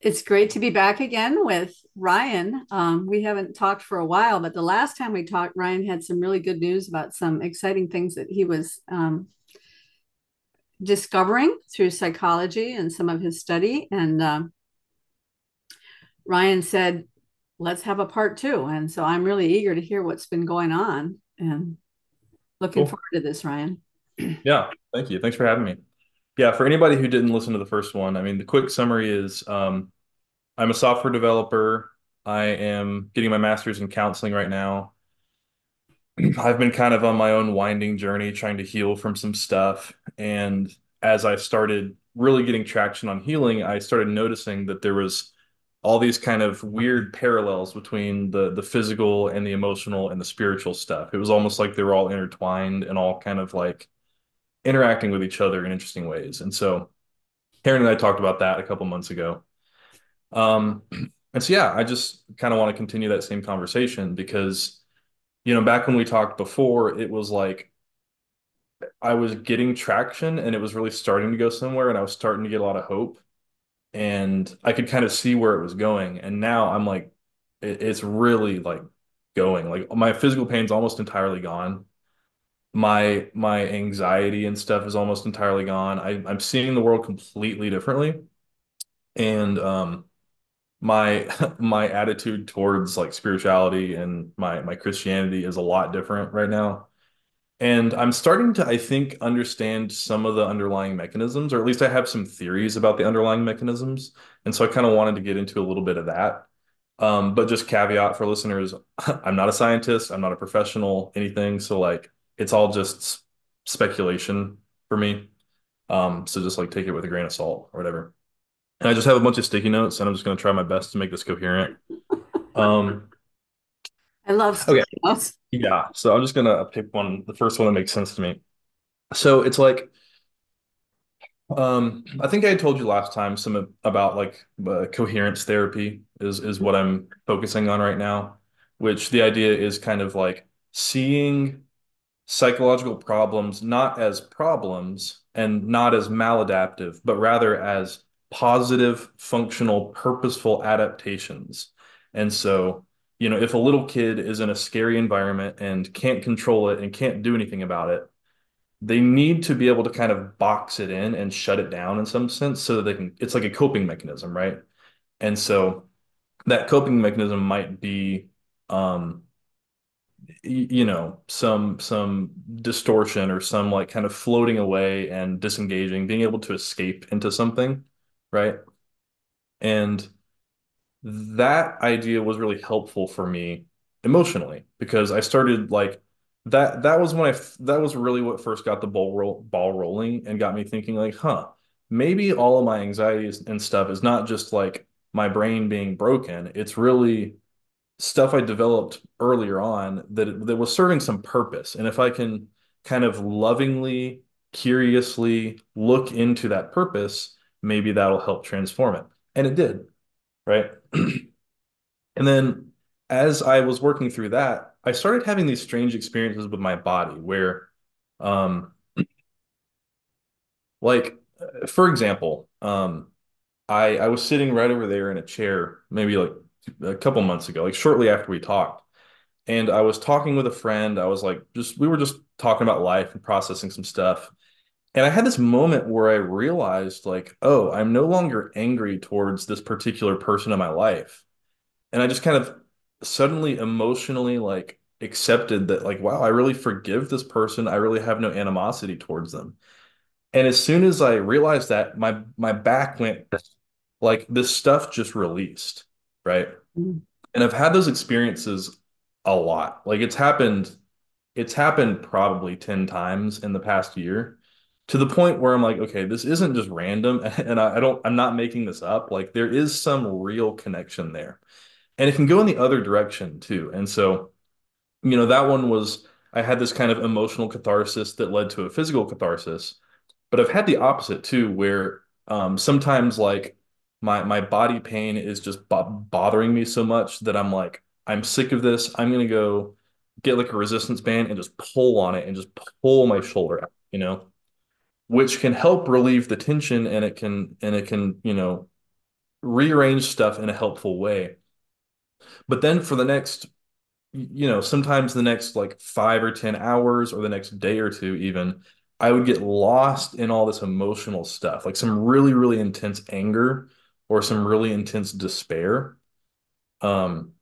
It's great to be back again with Ryan. Um, we haven't talked for a while, but the last time we talked, Ryan had some really good news about some exciting things that he was um, discovering through psychology and some of his study. And uh, Ryan said, let's have a part two. And so I'm really eager to hear what's been going on and looking Cool. forward to this, Ryan. Yeah, thank you. Thanks for having me. Yeah, for anybody who didn't listen to the first one, I mean, the quick summary is um, I'm a software developer. I am getting my master's in counseling right now. I've been kind of on my own winding journey trying to heal from some stuff. And as I started really getting traction on healing, I started noticing that there was all these kind of weird parallels between the the physical and the emotional and the spiritual stuff. It was almost like they were all intertwined and all kind of like interacting with each other in interesting ways. And so Karen and I talked about that a couple months ago. Um, and so yeah, I just kind of want to continue that same conversation because, you know, back when we talked before, it was like I was getting traction and it was really starting to go somewhere and I was starting to get a lot of hope and I could kind of see where it was going. And now I'm like, it, it's really like going. Like my physical pain's almost entirely gone. My my anxiety and stuff is almost entirely gone. I, I'm seeing the world completely differently. And um my my attitude towards like spirituality and my my Christianity is a lot different right now. And I'm starting to, I think, understand some of the underlying mechanisms, or at least I have some theories about the underlying mechanisms. And so I kind of wanted to get into a little bit of that. Um, but just caveat for listeners, I'm not a scientist, I'm not a professional, anything. So like it's all just speculation for me. Um, so just like take it with a grain of salt or whatever. And I just have a bunch of sticky notes and I'm just going to try my best to make this coherent. Um, I love okay. sticky notes. Yeah. So I'm just gonna pick one, the first one that makes sense to me. So it's like, um, I think I told you last time some about like uh, coherence therapy is is what I'm focusing on right now, which the idea is kind of like seeing psychological problems not as problems and not as maladaptive, but rather as positive, functional, purposeful adaptations. And so, you know, if a little kid is in a scary environment and can't control it and can't do anything about it, they need to be able to kind of box it in and shut it down in some sense so that they can, it's like a coping mechanism, right? And so that coping mechanism might be, um, you know some some distortion or some like kind of floating away and disengaging being able to escape into something right? And that idea was really helpful for me emotionally because I started like that that was when I that was really what first got the ball ball rolling and got me thinking like huh maybe all of my anxieties and stuff is not just like my brain being broken. It's really stuff I developed earlier on that that was serving some purpose. And if I can kind of lovingly, curiously look into that purpose, maybe that'll help transform it. And it did, right? And then as I was working through that, I started having these strange experiences with my body where um like for example, um I I was sitting right over there in a chair maybe like a couple months ago, like shortly after we talked. And I was talking with a friend. I was like, just we were just talking about life and processing some stuff. And I had this moment where I realized, like, oh, I'm no longer angry towards this particular person in my life. And I just kind of suddenly emotionally like accepted that, like, wow, I really forgive this person. I really have no animosity towards them. And as soon as I realized that, my my back went like this stuff just released, right? Mm. And I've had those experiences a lot. Like it's happened, it's happened probably 10 times in the past year to the point where I'm like, okay, this isn't just random and I, I don't, I'm not making this up. Like there is some real connection there. And it can go in the other direction too. And so, you know, that one was, I had this kind of emotional catharsis that led to a physical catharsis. But I've had the opposite too, where um, sometimes like my my body pain is just bo bothering me so much that I'm like, I'm sick of this. I'm gonna go get like a resistance band and just pull on it and just pull my shoulder out, you know, which can help relieve the tension and it can and it can, you know, rearrange stuff in a helpful way. But then for the next, you know, sometimes the next like five or 10 hours or the next day or two, even, I would get lost in all this emotional stuff, like some really, really intense anger or some really intense despair. Um,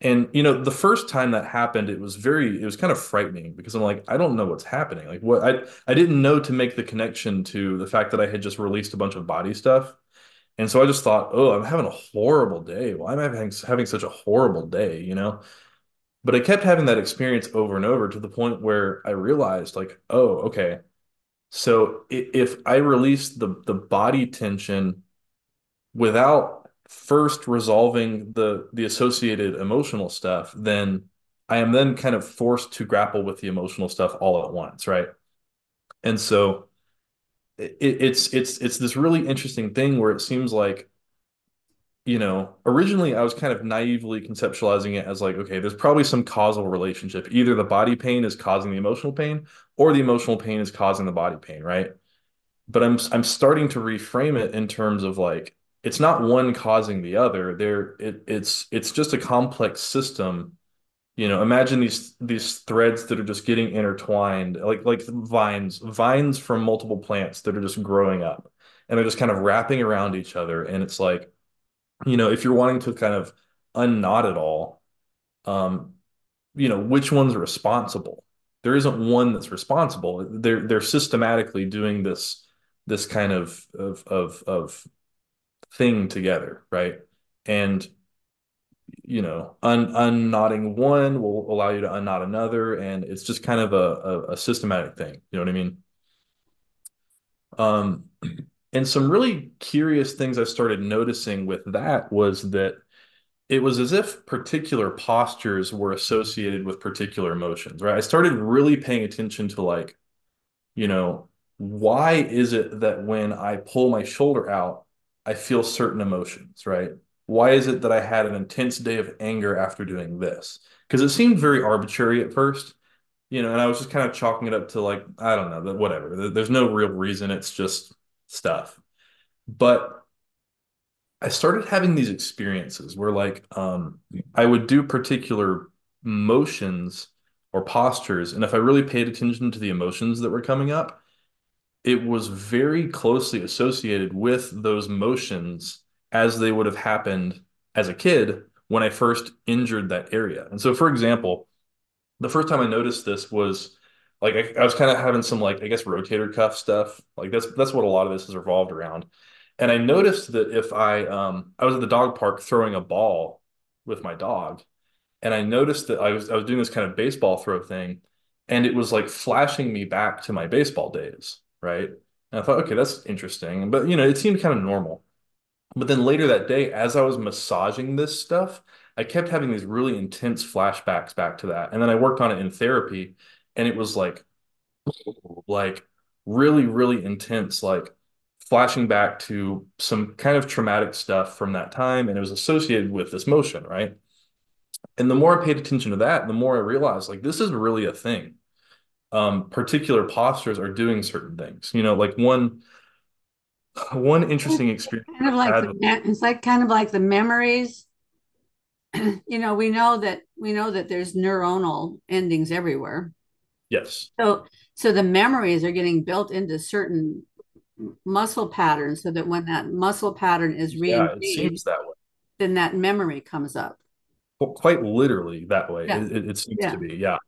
and you know, the first time that happened, it was very, it was kind of frightening because I'm like, I don't know what's happening. Like what I I didn't know to make the connection to the fact that I had just released a bunch of body stuff. And so I just thought, oh, I'm having a horrible day. Why am I having having such a horrible day, you know? But I kept having that experience over and over to the point where I realized like, oh, okay. So if I release the the body tension without first resolving the the associated emotional stuff, then I am then kind of forced to grapple with the emotional stuff all at once, right? And so it, it's it's it's this really interesting thing where it seems like you know originally I was kind of naively conceptualizing it as like okay there's probably some causal relationship either the body pain is causing the emotional pain or the emotional pain is causing the body pain right but I'm I'm starting to reframe it in terms of like it's not one causing the other there it, it's it's just a complex system you know, imagine these these threads that are just getting intertwined, like like vines, vines from multiple plants that are just growing up, and they're just kind of wrapping around each other. And it's like, you know, if you're wanting to kind of unknot it all, um, you know, which one's responsible? There isn't one that's responsible. They're they're systematically doing this this kind of of of of thing together, right? And you know, un unknotting one will allow you to unknot another, and it's just kind of a, a, a systematic thing. You know what I mean? Um, and some really curious things I started noticing with that was that it was as if particular postures were associated with particular emotions, right? I started really paying attention to like, you know, why is it that when I pull my shoulder out, I feel certain emotions, right? why is it that I had an intense day of anger after doing this? Because it seemed very arbitrary at first, you know, and I was just kind of chalking it up to like, I don't know, whatever. There's no real reason. It's just stuff. But I started having these experiences where like um, I would do particular motions or postures, and if I really paid attention to the emotions that were coming up, it was very closely associated with those motions as they would have happened as a kid when I first injured that area. And so, for example, the first time I noticed this was like I, I was kind of having some like I guess rotator cuff stuff. Like that's that's what a lot of this is revolved around. And I noticed that if I um I was at the dog park throwing a ball with my dog, and I noticed that I was I was doing this kind of baseball throw thing, and it was like flashing me back to my baseball days, right? And I thought, okay, that's interesting. But you know, it seemed kind of normal. But then later that day, as I was massaging this stuff, I kept having these really intense flashbacks back to that. And then I worked on it in therapy, and it was like, like really, really intense, like flashing back to some kind of traumatic stuff from that time. And it was associated with this motion, right? And the more I paid attention to that, the more I realized like this is really a thing. Um, particular postures are doing certain things. You know, like one one interesting experience kind of like the, it's like kind of like the memories. You know we know that we know that there's neuronal endings everywhere. Yes. So so the memories are getting built into certain muscle patterns so that when that muscle pattern is yeah, it seems that way. then that memory comes up. Well, quite literally that way. Yeah. it, it, seems yeah. to be yeah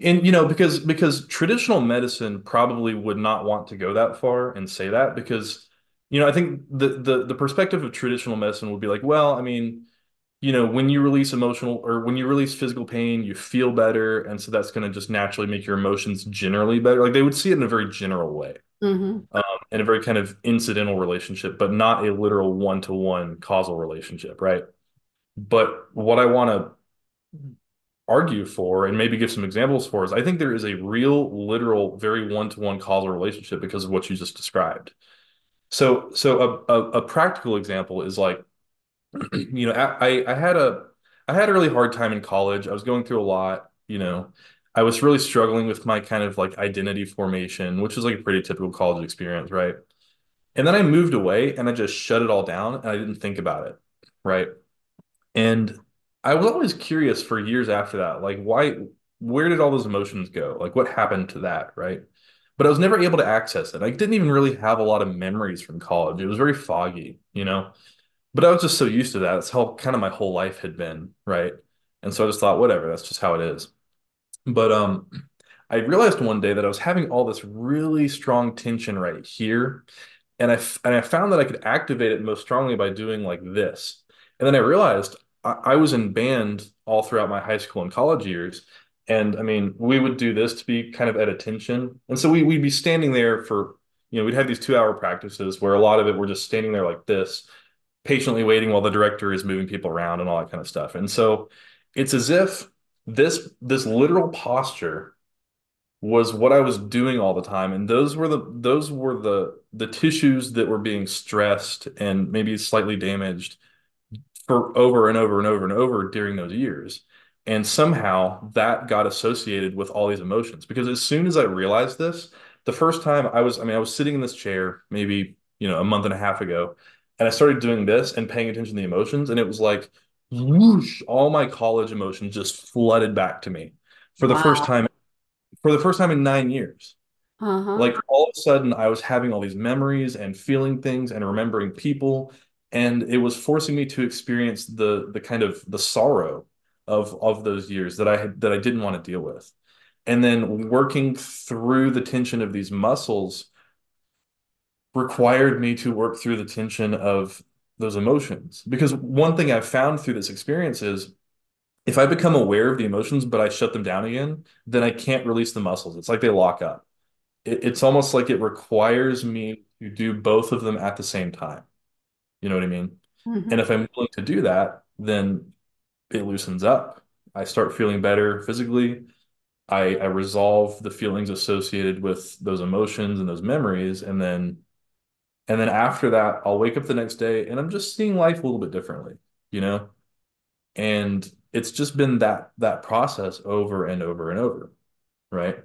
and you know because because traditional medicine probably would not want to go that far and say that because you know, I think the the the perspective of traditional medicine would be like, well, I mean, you know, when you release emotional or when you release physical pain, you feel better, and so that's going to just naturally make your emotions generally better. Like they would see it in a very general way, mm-hmm. um, in a very kind of incidental relationship, but not a literal one to one causal relationship, right? But what I want to argue for and maybe give some examples for is I think there is a real, literal, very one to one causal relationship because of what you just described. So, so a, a, a practical example is like, you know, I, I had a, I had a really hard time in college. I was going through a lot, you know, I was really struggling with my kind of like identity formation, which is like a pretty typical college experience, right? And then I moved away and I just shut it all down and I didn't think about it. Right. And I was always curious for years after that, like why, where did all those emotions go? Like what happened to that? Right. But I was never able to access it. I didn't even really have a lot of memories from college. It was very foggy, you know? But I was just so used to that. That's how kind of my whole life had been, right? And so I just thought, whatever, that's just how it is. But um, I realized one day that I was having all this really strong tension right here, and I and I found that I could activate it most strongly by doing like this. And then I realized I, was in band all throughout my high school and college years, and I mean, we would do this to be kind of at attention, and so we we'd be standing there for you know we'd have these two hour practices where a lot of it we're just standing there like this patiently waiting while the director is moving people around and all that kind of stuff. And so it's as if this this literal posture was what I was doing all the time. And those were the those were the the tissues that were being stressed and maybe slightly damaged for over and over and over and over during those years. And somehow that got associated with all these emotions. Because as soon as I realized this, the first time I was, I mean, I was sitting in this chair maybe, you know, a month and a half ago, and I started doing this and paying attention to the emotions, and it was like whoosh, all my college emotions just flooded back to me for the wow. first time for the first time in nine years. Uh-huh. Like all of a sudden, I was having all these memories and feeling things and remembering people, and it was forcing me to experience the the kind of the sorrow of of those years that I had that I didn't want to deal with, and then working through the tension of these muscles required me to work through the tension of those emotions. Because one thing I've found through this experience is if I become aware of the emotions, but I shut them down again, then I can't release the muscles. It's like they lock up. It, it's almost like it requires me to do both of them at the same time. You know what I mean? Mm-hmm. And if I'm willing to do that, then it loosens up. I start feeling better physically. I, I resolve the feelings associated with those emotions and those memories. And then and then after that, I'll wake up the next day and I'm just seeing life a little bit differently, you know? And it's just been that that process over and over and over, right?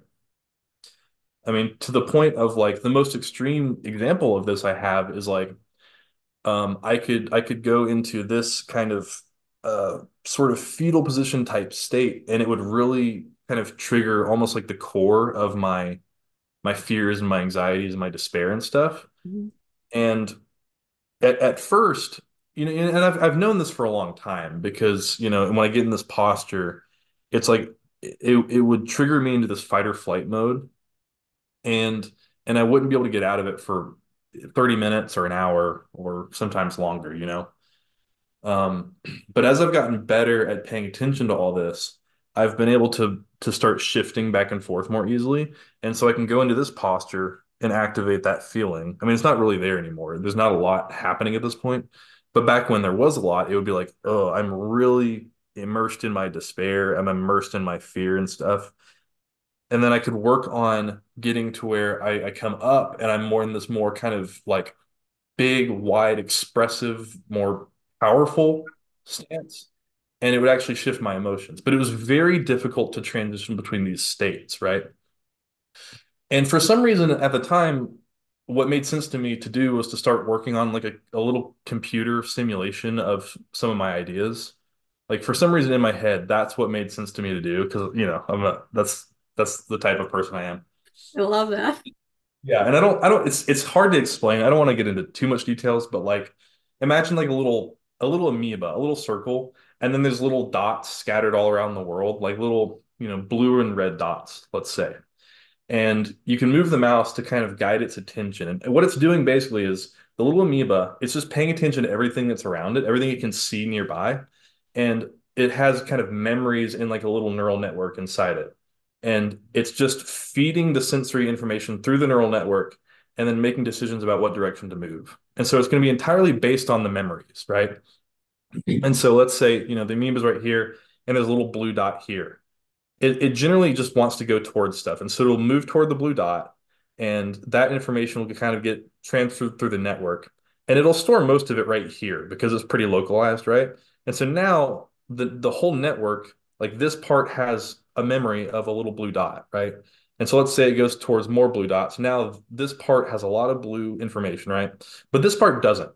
I mean, to the point of like the most extreme example of this I have is like um I could I could go into this kind of uh sort of fetal position type state and it would really kind of trigger almost like the core of my my fears and my anxieties and my despair and stuff. Mm-hmm. And at, at first, you know, and I've I've known this for a long time because, you know, when I get in this posture, it's like it it would trigger me into this fight or flight mode. And and I wouldn't be able to get out of it for 30 minutes or an hour or sometimes longer, you know. Um, but as I've gotten better at paying attention to all this, I've been able to to start shifting back and forth more easily. And so I can go into this posture and activate that feeling. I mean, it's not really there anymore. There's not a lot happening at this point. But back when there was a lot, it would be like, oh, I'm really immersed in my despair. I'm immersed in my fear and stuff. And then I could work on getting to where I, I come up and I'm more in this more kind of like big, wide, expressive, more powerful stance. And it would actually shift my emotions. But it was very difficult to transition between these states, right? And for some reason at the time, what made sense to me to do was to start working on like a, a little computer simulation of some of my ideas. Like for some reason in my head, that's what made sense to me to do because you know I'm a that's that's the type of person I am. I love that. Yeah, and I don't I don't it's it's hard to explain. I don't want to get into too much details, but like imagine like a little a little amoeba, a little circle, and then there's little dots scattered all around the world, like little, you know, blue and red dots, let's say and you can move the mouse to kind of guide its attention. And what it's doing basically is the little amoeba, it's just paying attention to everything that's around it, everything it can see nearby. And it has kind of memories in like a little neural network inside it. And it's just feeding the sensory information through the neural network and then making decisions about what direction to move. And so it's going to be entirely based on the memories, right? And so let's say, you know, the amoeba is right here and there's a little blue dot here it, it generally just wants to go towards stuff. And so it'll move toward the blue dot, and that information will kind of get transferred through the network. And it'll store most of it right here because it's pretty localized, right? And so now the, the whole network, like this part has a memory of a little blue dot, right? And so let's say it goes towards more blue dots. Now this part has a lot of blue information, right? But this part doesn't.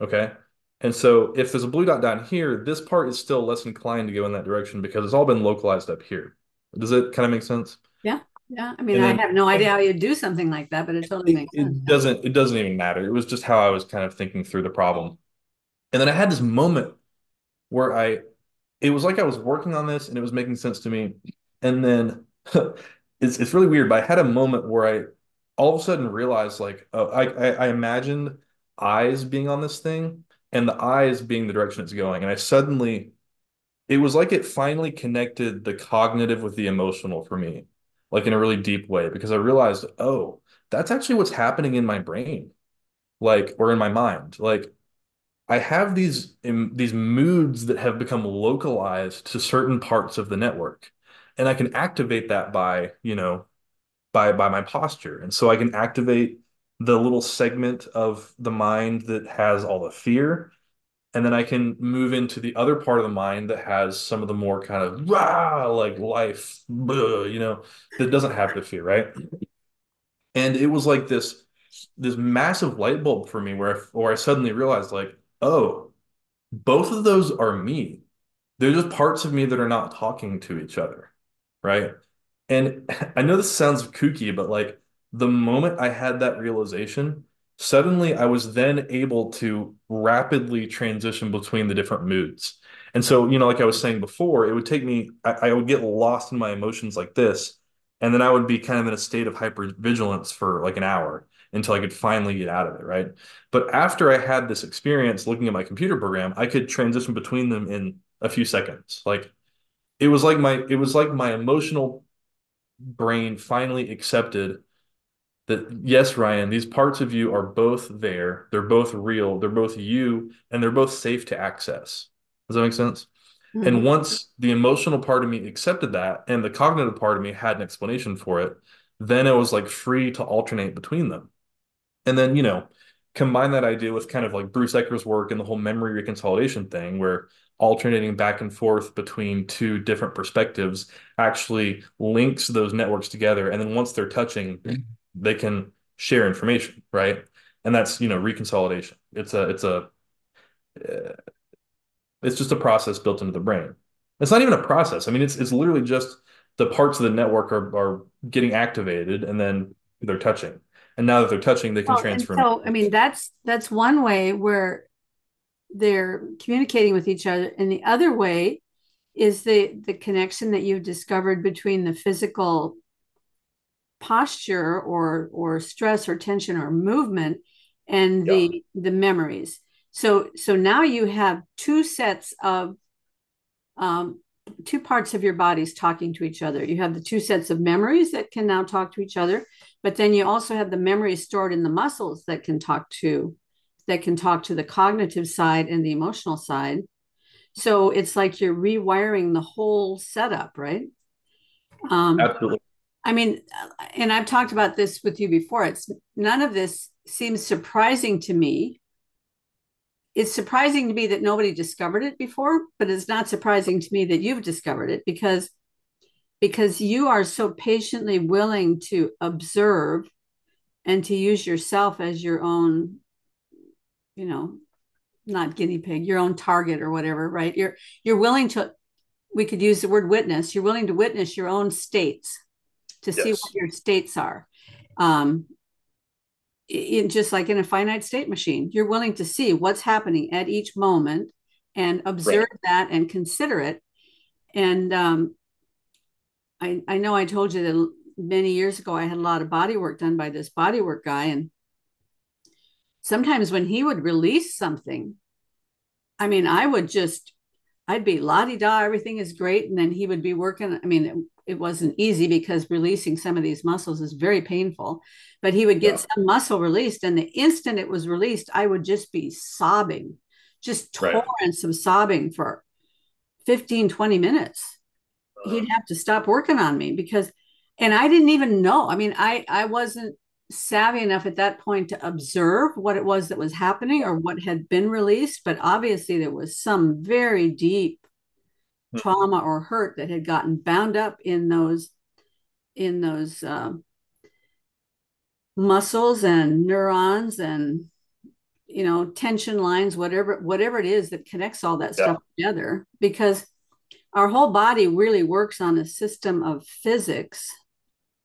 Okay. And so if there's a blue dot down here, this part is still less inclined to go in that direction because it's all been localized up here. Does it kind of make sense? Yeah. Yeah. I mean, I have no idea how you'd do something like that, but it totally makes sense. It doesn't, it doesn't even matter. It was just how I was kind of thinking through the problem. And then I had this moment where I, it was like I was working on this and it was making sense to me. And then it's, it's really weird, but I had a moment where I all of a sudden realized like, oh, I, I, I imagined eyes being on this thing and the eyes being the direction it's going. And I suddenly, it was like it finally connected the cognitive with the emotional for me, like in a really deep way, because I realized, oh, that's actually what's happening in my brain, like, or in my mind. Like, I have these these moods that have become localized to certain parts of the network, and I can activate that by, you know, by by my posture. And so I can activate the little segment of the mind that has all the fear and then I can move into the other part of the mind that has some of the more kind of rah, like life, you know, that doesn't have the fear, right? And it was like this this massive light bulb for me where I, where I suddenly realized like, oh, both of those are me. They're just parts of me that are not talking to each other, right? And I know this sounds kooky, but like the moment I had that realization, suddenly I was then able to rapidly transition between the different moods. And so, you know, like I was saying before, it would take me, I, I would get lost in my emotions like this. And then I would be kind of in a state of hypervigilance for like an hour until I could finally get out of it, right? But after I had this experience looking at my computer program, I could transition between them in a few seconds. Like it was like my it was like my emotional brain finally accepted that yes, Ryan, these parts of you are both there. They're both real. They're both you, and they're both safe to access. Does that make sense? Mm-hmm. And once the emotional part of me accepted that, and the cognitive part of me had an explanation for it, then it was like free to alternate between them. And then, you know, combine that idea with kind of like Bruce Ecker's work and the whole memory reconsolidation thing, where alternating back and forth between two different perspectives actually links those networks together. And then once they're touching, they can share information, right? And that's you know reconsolidation. It's a it's a uh, it's just a process built into the brain. It's not even a process. I mean, it's it's literally just the parts of the network are are getting activated, and then they're touching. And now that they're touching, they can well, transfer. So, I mean, that's that's one way where they're communicating with each other, and the other way is the the connection that you've discovered between the physical posture or or stress or tension or movement and yeah. the the memories. So so now you have two sets of um, two parts of your bodies talking to each other. You have the two sets of memories that can now talk to each other but then you also have the memories stored in the muscles that can talk to that can talk to the cognitive side and the emotional side so it's like you're rewiring the whole setup right um, absolutely I mean, and I've talked about this with you before. It's none of this seems surprising to me. It's surprising to me that nobody discovered it before, but it's not surprising to me that you've discovered it because because you are so patiently willing to observe and to use yourself as your own you know not guinea pig your own target or whatever right you're you're willing to we could use the word witness you're willing to witness your own states to yes. see what your states are. Um, in just like in a finite state machine, you're willing to see what's happening at each moment and observe right. that and consider it. And um, I, I know I told you that many years ago I had a lot of body work done by this body work guy. And sometimes when he would release something, I mean, I would just, I'd be la di da, everything is great. And then he would be working. I mean, it wasn't easy because releasing some of these muscles is very painful but he would get yeah. some muscle released and the instant it was released i would just be sobbing just torrents right. of sobbing for 15 20 minutes uh-huh. he'd have to stop working on me because and i didn't even know i mean i i wasn't savvy enough at that point to observe what it was that was happening or what had been released but obviously there was some very deep trauma or hurt that had gotten bound up in those in those uh, muscles and neurons and you know tension lines whatever whatever it is that connects all that stuff together because our whole body really works on a system of physics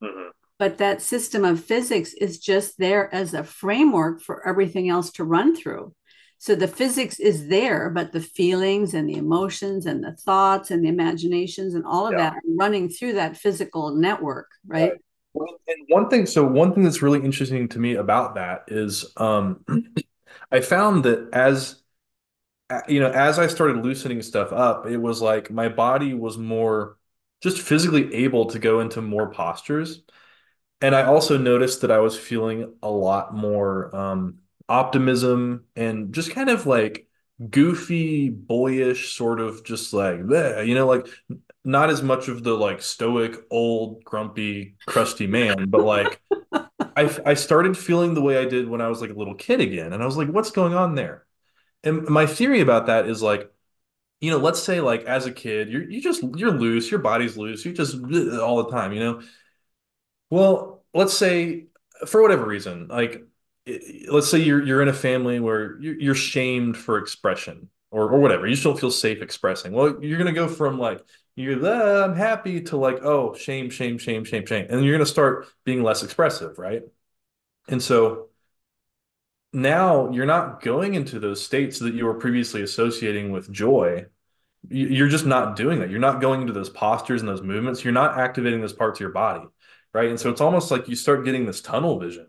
mm-hmm. But that system of physics is just there as a framework for everything else to run through so the physics is there but the feelings and the emotions and the thoughts and the imaginations and all of yeah. that running through that physical network right, right. and one thing so one thing that's really interesting to me about that is um I found that as you know, as I started loosening stuff up, it was like my body was more just physically able to go into more postures. And I also noticed that I was feeling a lot more um, optimism and just kind of like goofy, boyish, sort of just like, you know, like not as much of the like stoic, old, grumpy, crusty man, but like I, I started feeling the way I did when I was like a little kid again. And I was like, what's going on there? And my theory about that is like, you know, let's say like as a kid, you're you just you're loose, your body's loose, you just all the time, you know. Well, let's say for whatever reason, like let's say you're you're in a family where you're shamed for expression or or whatever, you just don't feel safe expressing. Well, you're gonna go from like you're ah, I'm happy to like oh shame shame shame shame shame, and you're gonna start being less expressive, right? And so now you're not going into those states that you were previously associating with joy. You're just not doing that. You're not going into those postures and those movements. You're not activating those parts of your body. Right. And so it's almost like you start getting this tunnel vision.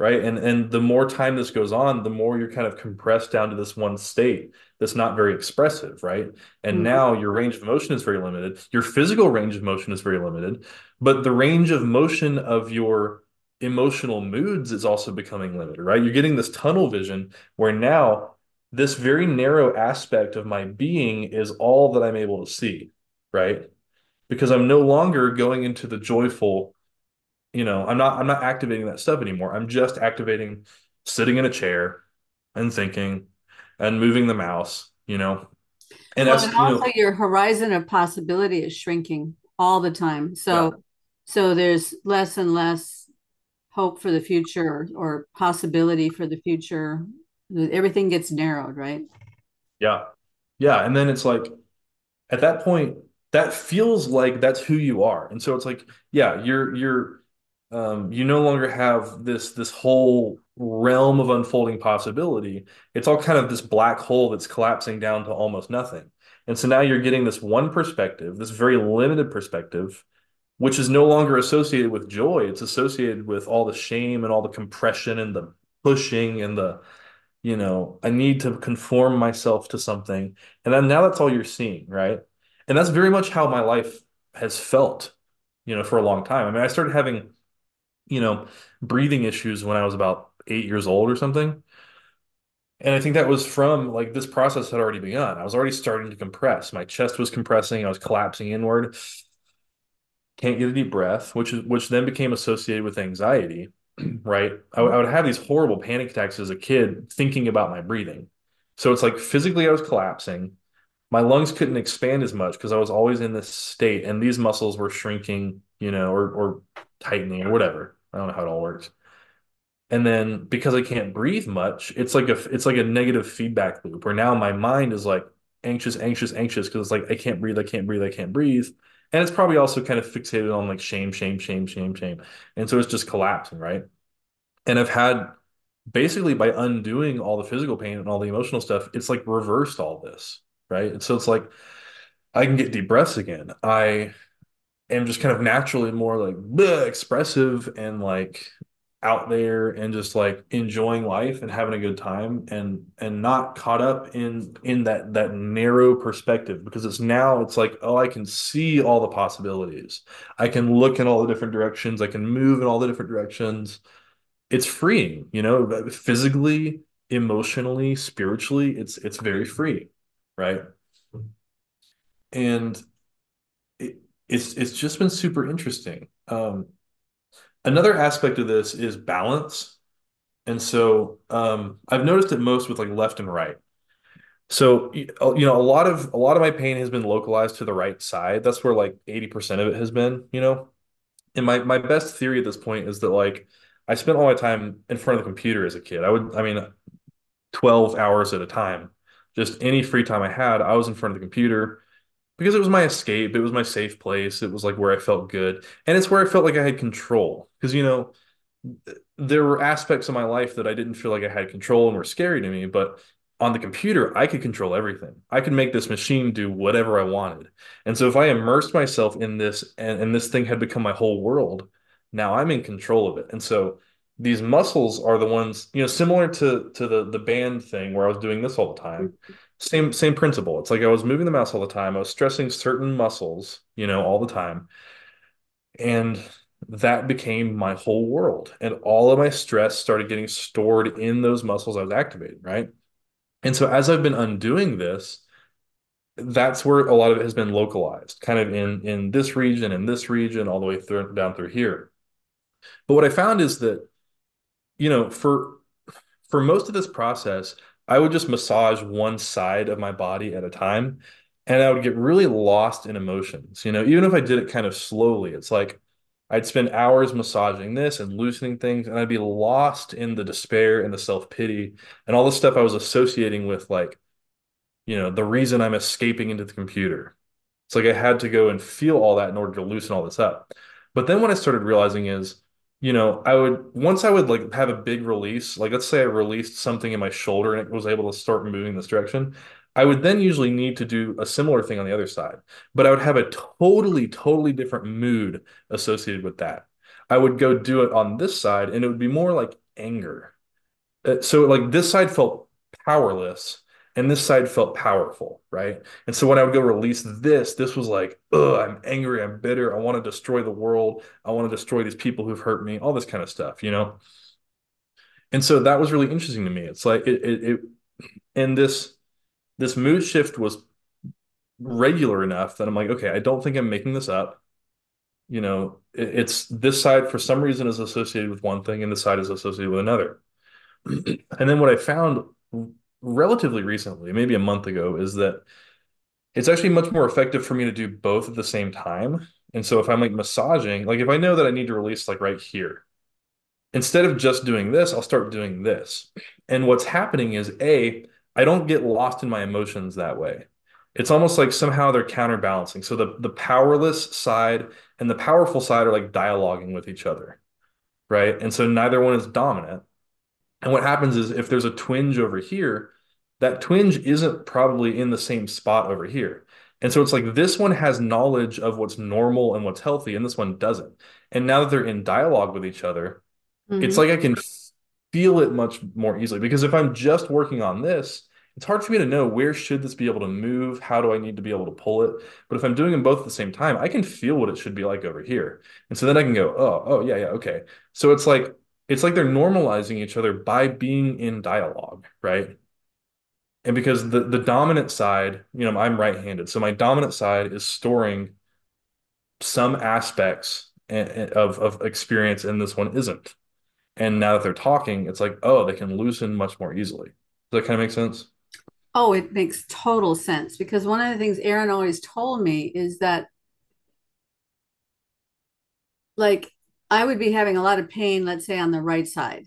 Right. And and the more time this goes on, the more you're kind of compressed down to this one state that's not very expressive. Right. And mm-hmm. now your range of motion is very limited. Your physical range of motion is very limited, but the range of motion of your emotional moods is also becoming limited, right? You're getting this tunnel vision where now this very narrow aspect of my being is all that I'm able to see, right? Because I'm no longer going into the joyful, you know, I'm not I'm not activating that stuff anymore. I'm just activating sitting in a chair and thinking and moving the mouse, you know. And, well, and also you know, your horizon of possibility is shrinking all the time. So yeah. so there's less and less hope for the future or possibility for the future everything gets narrowed right yeah yeah and then it's like at that point that feels like that's who you are and so it's like yeah you're you're um you no longer have this this whole realm of unfolding possibility it's all kind of this black hole that's collapsing down to almost nothing and so now you're getting this one perspective this very limited perspective which is no longer associated with joy. It's associated with all the shame and all the compression and the pushing and the, you know, I need to conform myself to something. And then now that's all you're seeing, right? And that's very much how my life has felt, you know, for a long time. I mean, I started having, you know, breathing issues when I was about eight years old or something. And I think that was from like this process had already begun. I was already starting to compress. My chest was compressing. I was collapsing inward can't get a deep breath, which is which then became associated with anxiety. Right, I, I would have these horrible panic attacks as a kid thinking about my breathing. So it's like physically I was collapsing. My lungs couldn't expand as much because I was always in this state, and these muscles were shrinking, you know, or or tightening or whatever. I don't know how it all works. And then because I can't breathe much, it's like a it's like a negative feedback loop where now my mind is like anxious, anxious, anxious because it's like I can't breathe, I can't breathe, I can't breathe. And it's probably also kind of fixated on like shame shame shame shame shame. And so it's just collapsing right? And i've had basically by undoing all the physical pain and all the emotional stuff it's like reversed all this right? And so it's like i can get deep breaths again. I am just kind of naturally more like bleh, expressive and like out there and just like enjoying life and having a good time and and not caught up in in that that narrow perspective because it's now it's like oh I can see all the possibilities. I can look in all the different directions. I can move in all the different directions. It's freeing, you know, physically, emotionally, spiritually, it's it's very free, right? Mm-hmm. And it, it's it's just been super interesting. Um Another aspect of this is balance. And so um, I've noticed it most with like left and right. So you know, a lot of a lot of my pain has been localized to the right side. That's where like 80% of it has been, you know. and my my best theory at this point is that like I spent all my time in front of the computer as a kid. I would, I mean, 12 hours at a time. Just any free time I had, I was in front of the computer because it was my escape. It was my safe place. It was like where I felt good. And it's where I felt like I had control. Because, you know, there were aspects of my life that I didn't feel like I had control and were scary to me. But on the computer, I could control everything. I could make this machine do whatever I wanted. And so if I immersed myself in this and, and this thing had become my whole world, now I'm in control of it. And so these muscles are the ones, you know, similar to to the the band thing where I was doing this all the time. Same same principle. It's like I was moving the mouse all the time. I was stressing certain muscles, you know, all the time. And that became my whole world. And all of my stress started getting stored in those muscles I was activating, right? And so as I've been undoing this, that's where a lot of it has been localized, kind of in in this region, in this region, all the way through down through here. But what I found is that, you know, for for most of this process, I would just massage one side of my body at a time, and I would get really lost in emotions. You know, even if I did it kind of slowly, it's like I'd spend hours massaging this and loosening things, and I'd be lost in the despair and the self-pity and all the stuff I was associating with like, you know, the reason I'm escaping into the computer. It's like I had to go and feel all that in order to loosen all this up. But then what I started realizing is, you know, I would once I would like have a big release, like let's say I released something in my shoulder and it was able to start moving this direction. I would then usually need to do a similar thing on the other side, but I would have a totally, totally different mood associated with that. I would go do it on this side and it would be more like anger. Uh, so like this side felt powerless and this side felt powerful, right? And so when I would go release this, this was like, I'm angry, I'm bitter, I want to destroy the world, I want to destroy these people who've hurt me, all this kind of stuff, you know? And so that was really interesting to me. It's like it, it, it and this this mood shift was regular enough that I'm like, okay, I don't think I'm making this up. You know, it, it's this side for some reason is associated with one thing and this side is associated with another. and then what I found relatively recently, maybe a month ago, is that it's actually much more effective for me to do both at the same time. And so if I'm like massaging, like if I know that I need to release like right here, instead of just doing this, I'll start doing this. And what's happening is A, I don't get lost in my emotions that way. It's almost like somehow they're counterbalancing. So the the powerless side and the powerful side are like dialoguing with each other, right? And so neither one is dominant. And what happens is if there's a twinge over here, that twinge isn't probably in the same spot over here. And so it's like this one has knowledge of what's normal and what's healthy, and this one doesn't. And now that they're in dialogue with each other, mm-hmm. it's like I can feel it much more easily. Because if I'm just working on this, it's hard for me to know where should this be able to move? How do I need to be able to pull it? But if I'm doing them both at the same time, I can feel what it should be like over here. And so then I can go, oh, oh, yeah, yeah, okay. So it's like it's like they're normalizing each other by being in dialogue, right? And because the the dominant side, you know, I'm right-handed, so my dominant side is storing some aspects of of experience, and this one isn't. And now that they're talking, it's like, oh, they can loosen much more easily. Does that kind of make sense? Oh, it makes total sense because one of the things Aaron always told me is that, like, I would be having a lot of pain, let's say on the right side.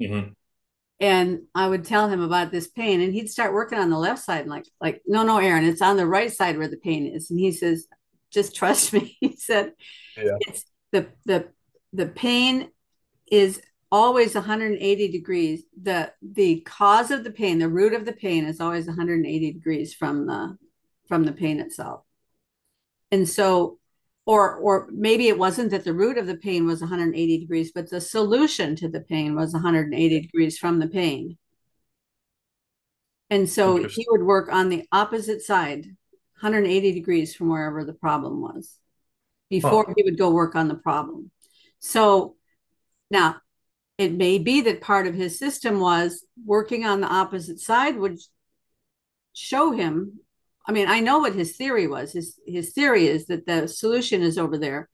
Mm-hmm. And I would tell him about this pain, and he'd start working on the left side, and like, like, no, no, Aaron, it's on the right side where the pain is. And he says, just trust me. he said, yeah. it's the the the pain is always 180 degrees. The the cause of the pain, the root of the pain is always 180 degrees from the from the pain itself. And so or or maybe it wasn't that the root of the pain was 180 degrees but the solution to the pain was 180 degrees from the pain. And so he would work on the opposite side 180 degrees from wherever the problem was before huh. he would go work on the problem. So now it may be that part of his system was working on the opposite side would show him I mean, I know what his theory was. His his theory is that the solution is over there,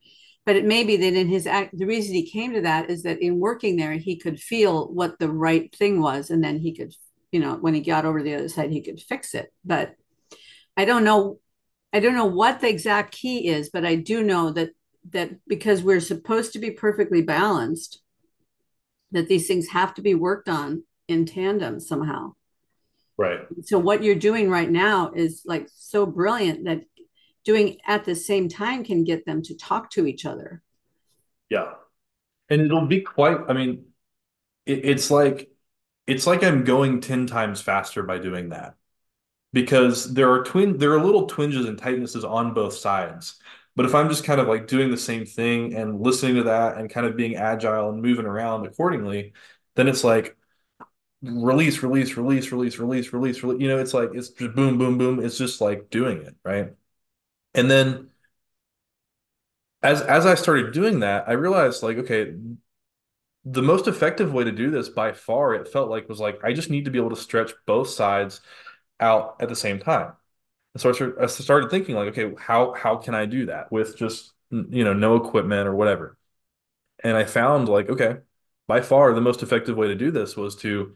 but it may be that in his act, the reason he came to that is that in working there, he could feel what the right thing was, and then he could, you know, when he got over the other side, he could fix it. But I don't know, I don't know what the exact key is, but I do know that that because we're supposed to be perfectly balanced, that these things have to be worked on in tandem somehow. Right. So what you're doing right now is like so brilliant that doing at the same time can get them to talk to each other. Yeah. And it'll be quite, I mean, it, it's like it's like I'm going 10 times faster by doing that. Because there are twin there are little twinges and tightnesses on both sides. But if I'm just kind of like doing the same thing and listening to that and kind of being agile and moving around accordingly, then it's like release, release, release, release, release, release, release. You know, it's like it's just boom, boom, boom. It's just like doing it, right? And then as as I started doing that, I realized like, okay, the most effective way to do this by far, it felt like was like I just need to be able to stretch both sides out at the same time. And so I started, I started thinking like, okay, how how can I do that with just you know no equipment or whatever? And I found like, okay, by far the most effective way to do this was to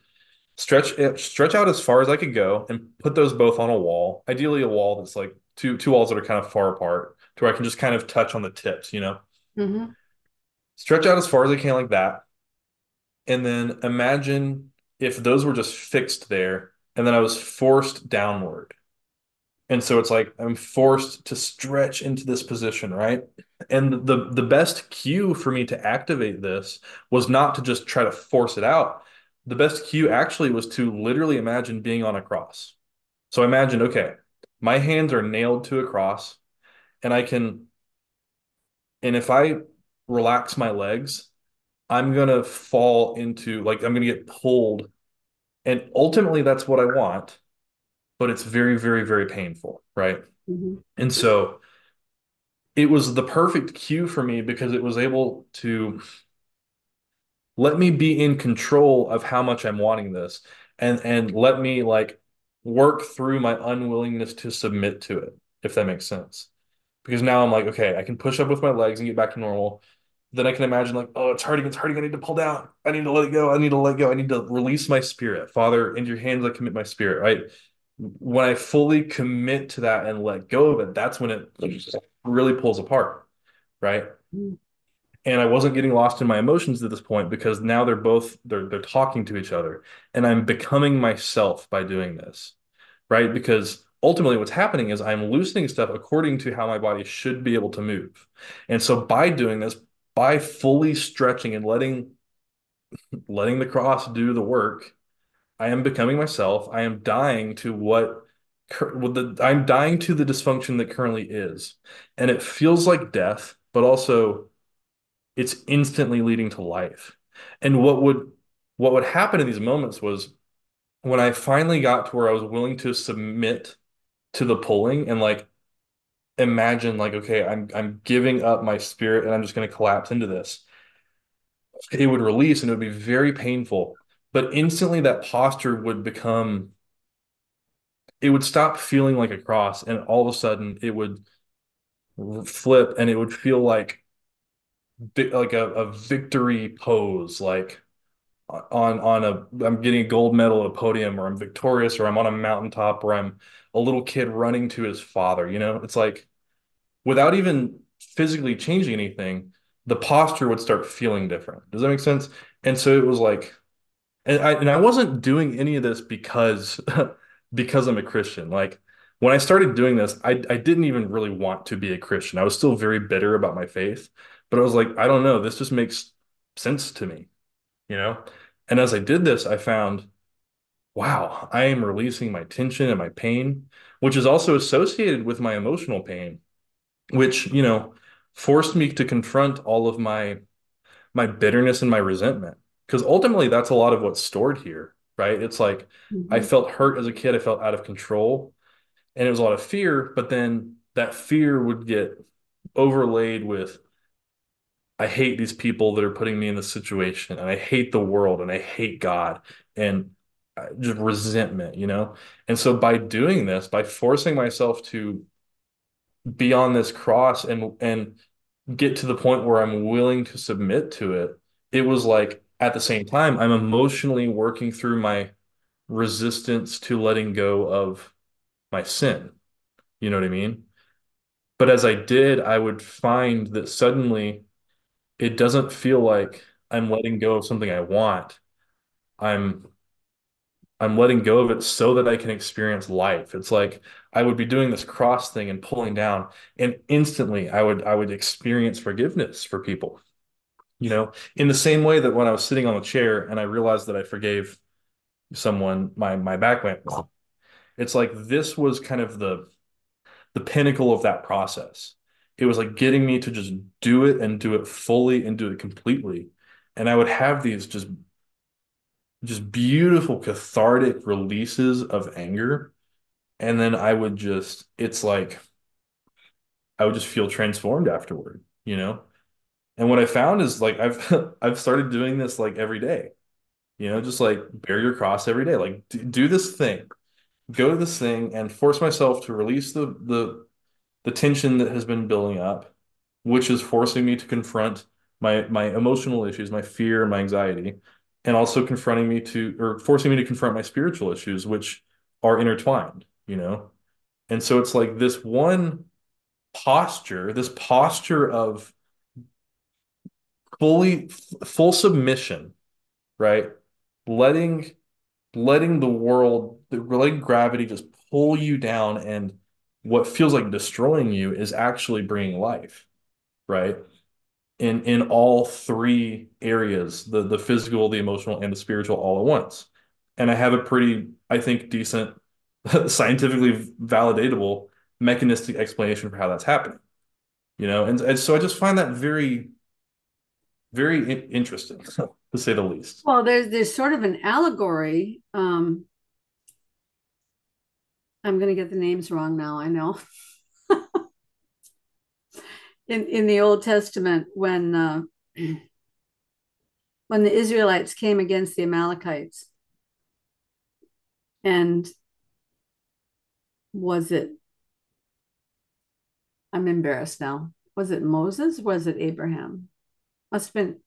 stretch it, stretch out as far as I could go and put those both on a wall. Ideally, a wall that's like two two walls that are kind of far apart, to where I can just kind of touch on the tips, you know. Mm-hmm. Stretch out as far as I can like that, and then imagine if those were just fixed there, and then I was forced downward. And so it's like I'm forced to stretch into this position, right? And the the best cue for me to activate this was not to just try to force it out. The best cue actually was to literally imagine being on a cross. So I imagined, okay, my hands are nailed to a cross, and I can, and if I relax my legs, I'm gonna fall into like I'm gonna get pulled, and ultimately that's what I want but it's very, very, very painful, right? Mm-hmm. And so it was the perfect cue for me because it was able to let me be in control of how much I'm wanting this and and let me like work through my unwillingness to submit to it, if that makes sense. Because now I'm like, okay, I can push up with my legs and get back to normal. Then I can imagine like, oh, it's hurting, it's hurting. I need to pull down. I need to let it go. I need to let go. I need to release my spirit. Father, into your hands I commit my spirit, right? when I fully commit to that and let go of it, that's when it really pulls apart, right? Hmm. And I wasn't getting lost in my emotions at this point because now they're both they're they're talking to each other, and I'm becoming myself by doing this, right? Because ultimately, what's happening is I'm loosening stuff according to how my body should be able to move, and so by doing this, by fully stretching and letting letting the cross do the work I am becoming myself. I am dying to what the I'm dying to the dysfunction that currently is. And it feels like death, but also it's instantly leading to life. And what would what would happen in these moments was when I finally got to where I was willing to submit to the pulling and like imagine like okay, I'm I'm giving up my spirit and I'm just going to collapse into this. It would release and it would be very painful but instantly that posture would become it would stop feeling like a cross and all of a sudden it would flip and it would feel like like a, a victory pose like uh, on on a I'm getting a gold medal at a podium or I'm victorious or I'm on a mountaintop or I'm a little kid running to his father you know it's like without even physically changing anything the posture would start feeling different does that make sense and so it was like and I and I wasn't doing any of this because because I'm a Christian. Like when I started doing this, I I didn't even really want to be a Christian. I was still very bitter about my faith, but I was like, I don't know, this just makes sense to me, you know? And as I did this, I found, wow, I am releasing my tension and my pain, which is also associated with my emotional pain, which, you know, forced me to confront all of my my bitterness and my resentment because ultimately that's a lot of what's stored here, right? It's like mm-hmm. I felt hurt as a kid, I felt out of control, and it was a lot of fear, but then that fear would get overlaid with I hate these people that are putting me in this situation, and I hate the world, and I hate God, and uh, just resentment, you know? And so by doing this, by forcing myself to be on this cross and and get to the point where I'm willing to submit to it, it was like at the same time, I'm emotionally working through my resistance to letting go of my sin. You know what I mean? But as I did, I would find that suddenly it doesn't feel like I'm letting go of something I want. I'm I'm letting go of it so that I can experience life. It's like I would be doing this cross thing and pulling down, and instantly I would I would experience forgiveness for people. You know, in the same way that when I was sitting on the chair and I realized that I forgave someone, my my back went. It's like this was kind of the the pinnacle of that process. It was like getting me to just do it and do it fully and do it completely. And I would have these just just beautiful cathartic releases of anger. And then I would just, it's like I would just feel transformed afterward, you know? And what I found is like I've I've started doing this like every day. You know, just like bear your cross every day. Like do, do this thing. Go to this thing and force myself to release the the the tension that has been building up, which is forcing me to confront my my emotional issues, my fear, my anxiety, and also confronting me to or forcing me to confront my spiritual issues, which are intertwined, you know? And so it's like this one posture, this posture of fully full submission, right? Letting letting the world, letting gravity just pull you down and what feels like destroying you is actually bringing life, right? in in all three areas the the physical the emotional and the spiritual all at once. And i have a pretty i think decent scientifically validatable mechanistic explanation for how that's happening you know? And, and so i just find that very very interesting to say the least. Well there's there's sort of an allegory um i'm going to get the names wrong now i know in in the Old Testament when uh, when the Israelites came against the Amalekites, and was it? I'm embarrassed now. Was it Moses? Was it Abraham? Must have been.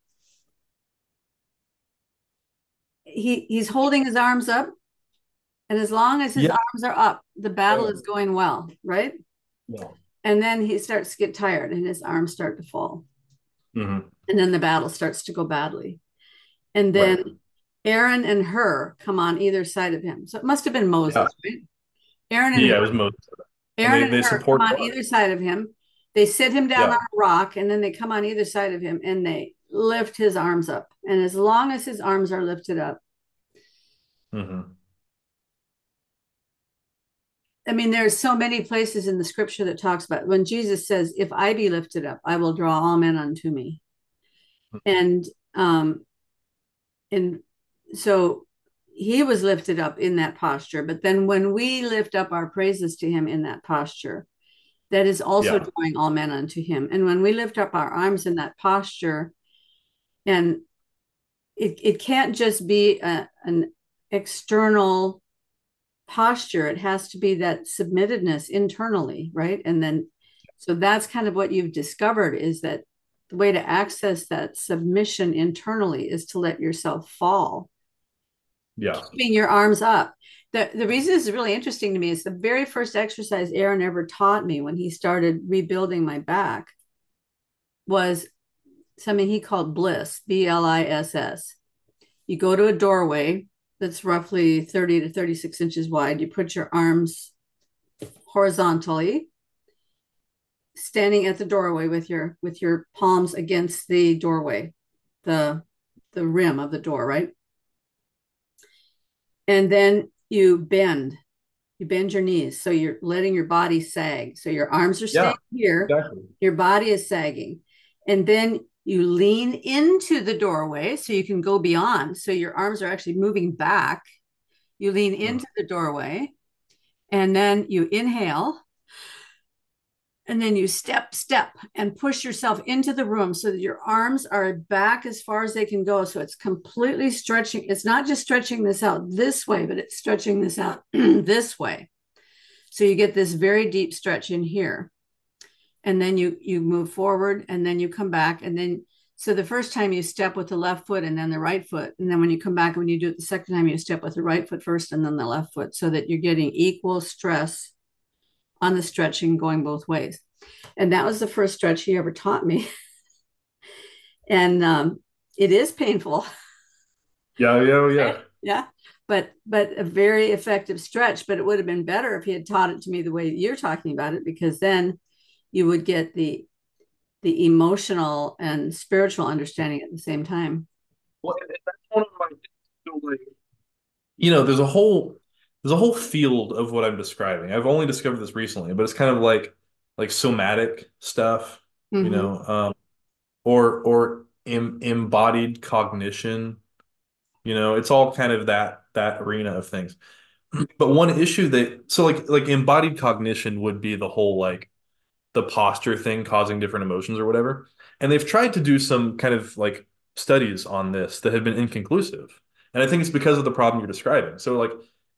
He he's holding his arms up, and as long as his yeah. arms are up, the battle yeah. is going well, right? Yeah and then he starts to get tired and his arms start to fall mm-hmm. and then the battle starts to go badly and then right. aaron and Hur come on either side of him so it must have been moses yeah. right aaron and yeah Hur, it was moses aaron and, they, and they Hur come on either side of him they sit him down yeah. on a rock and then they come on either side of him and they lift his arms up and as long as his arms are lifted up mm-hmm. I mean, there's so many places in the scripture that talks about when Jesus says, "If I be lifted up, I will draw all men unto me," and um, and so he was lifted up in that posture. But then when we lift up our praises to him in that posture, that is also yeah. drawing all men unto him. And when we lift up our arms in that posture, and it, it can't just be a, an external posture it has to be that submittedness internally right? And then so that's kind of what you've discovered is that the way to access that submission internally is to let yourself fall. Yeah. Keeping your arms up. The, the reason this is really interesting to me is the very first exercise aaron ever taught me when he started rebuilding my back was something he called bliss b-l-i-s-s you go to a doorway that's roughly 30 to 36 inches wide. You put your arms horizontally, standing at the doorway with your with your palms against the doorway, the the rim of the door, right? And then you bend. You bend your knees. So you're letting your body sag. So your arms are staying yeah, here. Exactly. Your body is sagging. And then you lean into the doorway so you can go beyond. So your arms are actually moving back. You lean into the doorway and then you inhale. And then you step, step, and push yourself into the room so that your arms are back as far as they can go. So it's completely stretching. It's not just stretching this out this way, but it's stretching this out this way. So you get this very deep stretch in here and then you you move forward and then you come back and then so the first time you step with the left foot and then the right foot and then when you come back when you do it the second time you step with the right foot first and then the left foot so that you're getting equal stress on the stretching going both ways And that was the first stretch he ever taught me. and um, it is painful. Yeah, yeah, yeah. Yeah. But but a very effective stretch. But it would have been better if he had taught it to me the way you're talking about it, because then you would get the the emotional and spiritual understanding at the same time. Well, that's one of my like, you know, there's a whole there's a whole field of what I'm describing. I've only discovered this recently, but it's kind of like like somatic stuff, mm-hmm. you know, um, or or em, embodied cognition. You know, it's all kind of that that arena of things. But one issue that so like like embodied cognition would be the whole like the posture thing causing different emotions or whatever. And they've tried to do some kind of like studies on this that have been inconclusive. And I think it's because of the problem you're describing. So like,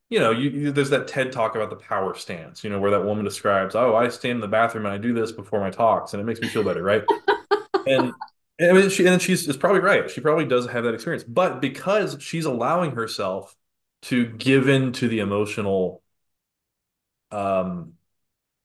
you know, you, you, there's that TED talk about the power stance, you know, where that woman describes, "Oh, I stand in the bathroom and I do this before my talks, and it makes me feel better, right?" and I mean, she and she's is probably right. She probably does have that experience, but because she's allowing herself to give in to the emotional, um,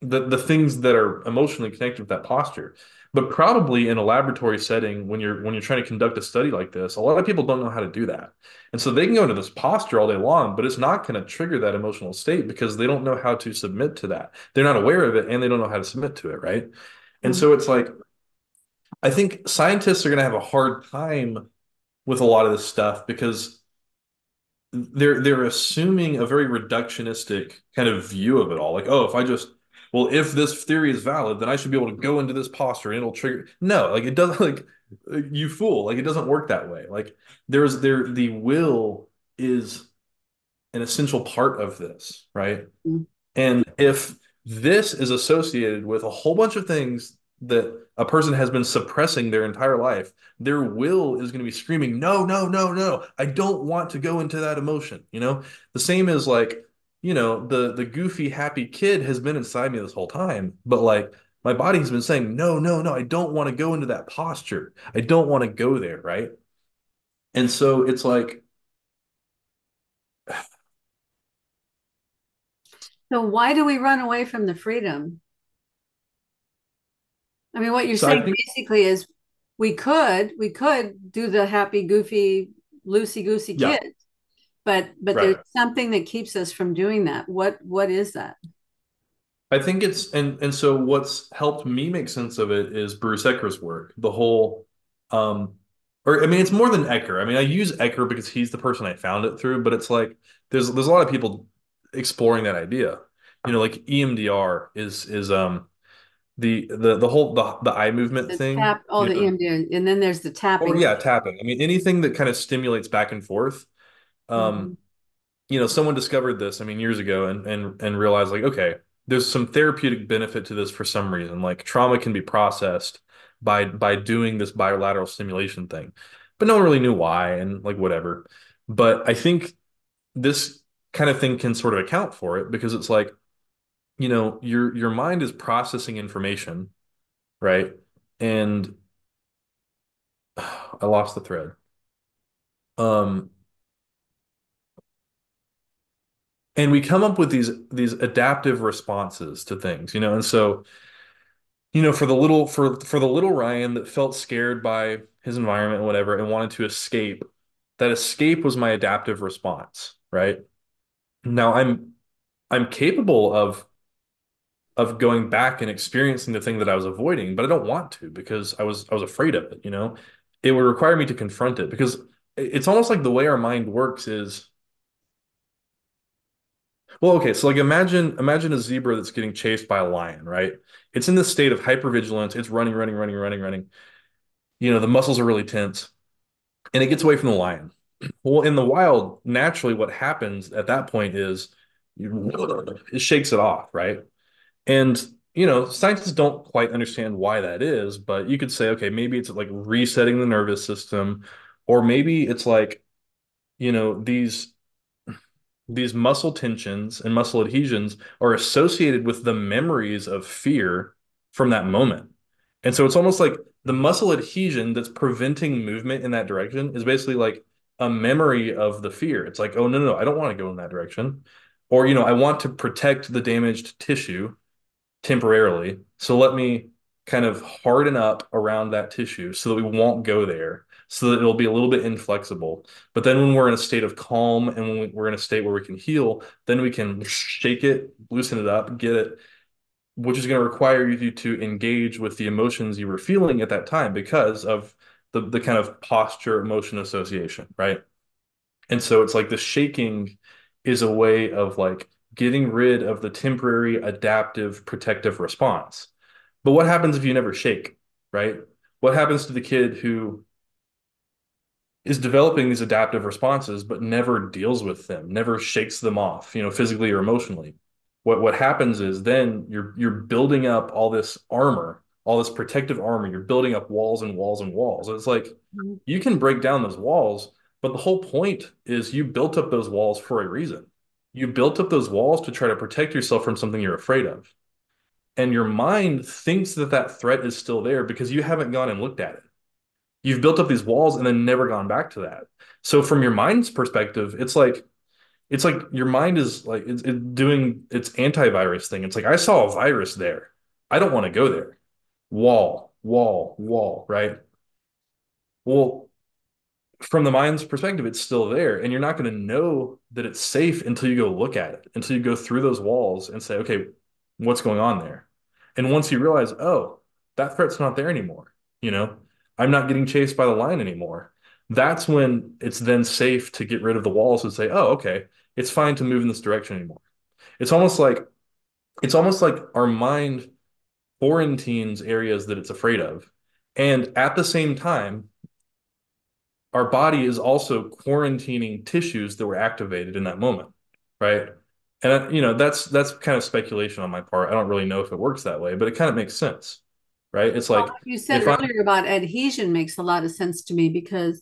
the the things that are emotionally connected with that posture. But probably in a laboratory setting, when you're when you're trying to conduct a study like this, a lot of people don't know how to do that, and so they can go into this posture all day long, but it's not going to trigger that emotional state because they don't know how to submit to that. They're not aware of it, and they don't know how to submit to it, right? And mm-hmm. so it's like I think scientists are going to have a hard time with a lot of this stuff because they're they're assuming a very reductionistic kind of view of it all. Like, oh, if I just well, if this theory is valid, then I should be able to go into this posture and it'll trigger. No, like it doesn't. Like you fool. Like it doesn't work that way. Like there's there the will is an essential part of this, right? Mm-hmm. And if this is associated with a whole bunch of things that a person has been suppressing their entire life, their will is going to be screaming, no, no, no, no, I don't want to go into that emotion. You know, the same as like, you know, the the goofy happy kid has been inside me this whole time, but like my body's been saying, no, no, no, I don't want to go into that posture. I don't want to go there, right? And so it's like So why do we run away from the freedom? I mean, what you're so saying think, basically is we could we could do the happy, goofy, loosey goosey yeah. kid, but but right. there's something that keeps us from doing that. What what is that? I think it's and and so what's helped me make sense of it is Bruce Ecker's work. The whole, um, or I mean, it's more than Ecker. I mean, I use Ecker because he's the person I found it through, but it's like there's there's a lot of people exploring that idea. You know, like EMDR is is um the the the whole the the eye movement the thing. Tap, oh, the know. EMDR, and then there's the tapping. Oh, yeah, tapping. I mean, anything that kind of stimulates back and forth. Um, mm-hmm. you know, someone discovered this. I mean, years ago, and and and realized like, okay, there's some therapeutic benefit to this for some reason. Like trauma can be processed by by doing this bilateral stimulation thing, but no one really knew why and like whatever. But I think this kind of thing can sort of account for it because it's like you know your your mind is processing information right and i lost the thread um and we come up with these these adaptive responses to things you know and so you know for the little for for the little ryan that felt scared by his environment and whatever and wanted to escape that escape was my adaptive response right now i'm i'm capable of of going back and experiencing the thing that I was avoiding, but I don't want to because I was I was afraid of it, you know. It would require me to confront it because it's almost like the way our mind works is well, okay, so like imagine imagine a zebra that's getting chased by a lion, right? It's in this state of hypervigilance. It's running, running, running, running, running. You know, the muscles are really tense. And it gets away from the lion. Well, in the wild, naturally what happens at that point is it shakes it off, right? And you know, scientists don't quite understand why that is, but you could say, okay, maybe it's like resetting the nervous system, or maybe it's like, you know, these these muscle tensions and muscle adhesions are associated with the memories of fear from that moment. And so it's almost like the muscle adhesion that's preventing movement in that direction is basically like a memory of the fear. It's like, oh no, no, no, I don't want to go in that direction. Or, you know, I want to protect the damaged tissue temporarily. So let me kind of harden up around that tissue so that we won't go there, so that it'll be a little bit inflexible. But then when we're in a state of calm and when we're in a state where we can heal, then we can shake it, loosen it up, get it, which is going to require you to engage with the emotions you were feeling at that time because of the, the kind of posture emotion association, right? And so it's like the shaking is a way of like getting rid of the temporary adaptive protective response. But what happens if you never shake, right? What happens to the kid who is developing these adaptive responses but never deals with them, never shakes them off, you know, physically or emotionally? What what happens is then you're you're building up all this armor, all this protective armor. You're building up walls and walls and walls. It's like mm-hmm. you can break down those walls, but the whole point is you built up those walls for a reason. You built up those walls to try to protect yourself from something you're afraid of. And your mind thinks that that threat is still there because you haven't gone and looked at it. You've built up these walls and then never gone back to that. So from your mind's perspective, it's like it's like your mind is like it's, doing its antivirus thing. It's like I saw a virus there. I don't want to go there. Wall, wall, wall, right? Well, from the mind's perspective, it's still there. And you're not going to know that it's safe until you go look at it, until you go through those walls and say, okay, what's going on there? And once you realize, oh, that threat's not there anymore, you know, I'm not getting chased by the lion anymore. That's when it's then safe to get rid of the walls and say, oh, okay, it's fine to move in this direction anymore. It's almost like it's almost like our mind quarantines areas that it's afraid of. And at the same time, our body is also quarantining tissues that were activated in that moment, right? And you know, that's that's kind of speculation on my part. I don't really know if it works that way, but it kind of makes sense, right? It's like well, you said earlier I, about adhesion makes a lot of sense to me because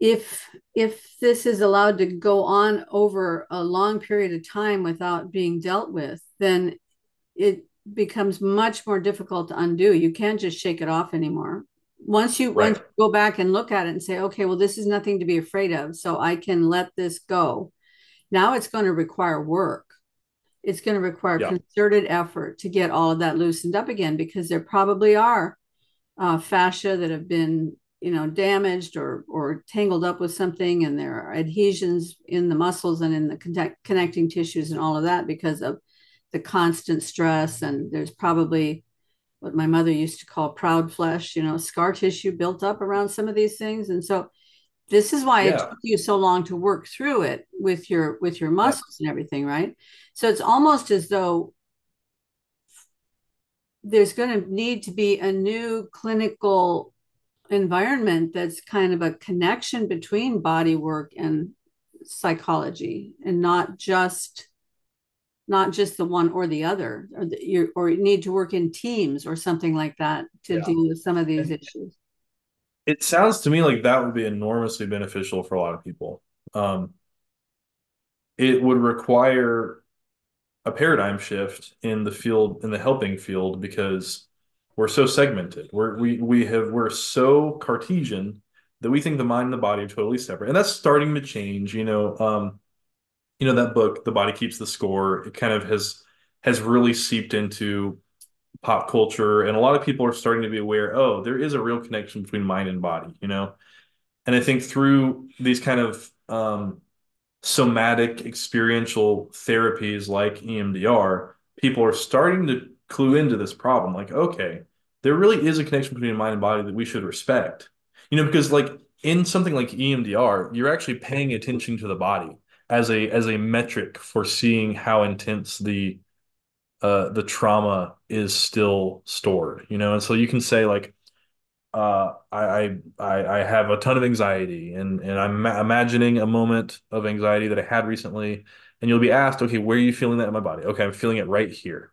if if this is allowed to go on over a long period of time without being dealt with, then it becomes much more difficult to undo. You can't just shake it off anymore once you right. once you go back and look at it and say okay well this is nothing to be afraid of so i can let this go now it's going to require work it's going to require yeah. concerted effort to get all of that loosened up again because there probably are uh, fascia that have been you know damaged or or tangled up with something and there are adhesions in the muscles and in the connect, connecting tissues and all of that because of the constant stress and there's probably what my mother used to call proud flesh, you know, scar tissue built up around some of these things. And so this is why yeah. it took you so long to work through it with your with your muscles yeah. and everything, right? So it's almost as though there's going to need to be a new clinical environment that's kind of a connection between body work and psychology and not just not just the one or the other, or, the, you or you need to work in teams or something like that to yeah. deal with some of these issues. It sounds to me like that would be enormously beneficial for a lot of people. Um, it would require a paradigm shift in the field in the helping field because we're so segmented. We're we we have we're so Cartesian that we think the mind and the body are totally separate, and that's starting to change. You know, um, you know that book the body keeps the score it kind of has has really seeped into pop culture and a lot of people are starting to be aware oh there is a real connection between mind and body you know? And i think through these kind of um, somatic experiential therapies like emdr people are starting to clue into this problem like okay there really is a connection between mind and body that we should respect. You know because like in something like emdr you're actually paying attention to the body as a as a metric for seeing how intense the uh the trauma is still stored you know? And so you can say like uh I I I have a ton of anxiety and and I'm ma- imagining a moment of anxiety that I had recently and you'll be asked okay where are you feeling that in my body? Okay I'm feeling it right here.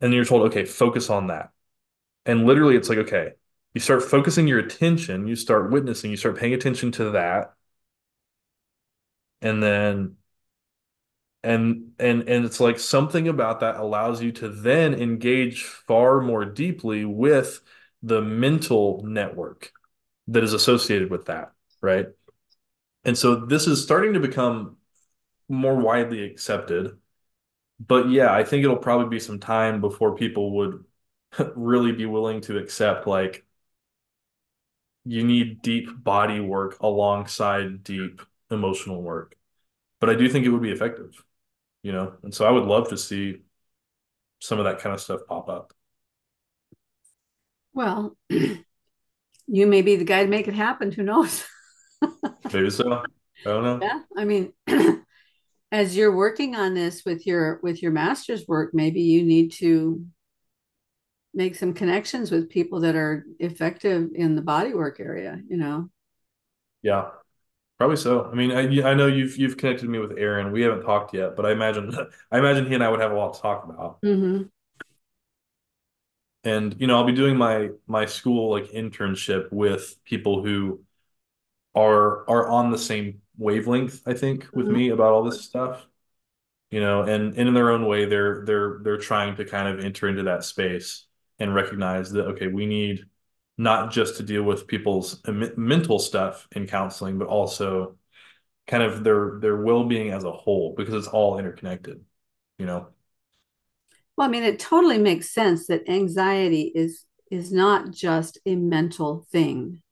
And you're told okay focus on that. And literally it's like okay you start focusing your attention you start witnessing you start paying attention to that. And then and and and it's like something about that allows you to then engage far more deeply with the mental network that is associated with that right and so this is starting to become more widely accepted but yeah, I think it'll probably be some time before people would really be willing to accept like you need deep body work alongside deep emotional work. But I do think it would be effective, you know? And so I would love to see some of that kind of stuff pop up. Well, you may be the guy to make it happen. Who knows? Maybe so. I don't know. Yeah. I mean, as you're working on this with your with your master's work, maybe you need to make some connections with people that are effective in the bodywork area, you know. Yeah. Probably so. I mean, I, I know you've you've connected me with Aaron. We haven't talked yet, but I imagine I imagine he and I would have a lot to talk about. Mm-hmm. And you know, I'll be doing my my school like internship with people who are are on the same wavelength, I think, with mm-hmm. me about all this stuff. You know, and, and in their own way, they're they're they're trying to kind of enter into that space and recognize that okay, we need not just to deal with people's mental stuff in counseling, but also kind of their their well-being as a whole because it's all interconnected, you know. Well, I mean, it totally makes sense that anxiety is is not just a mental thing.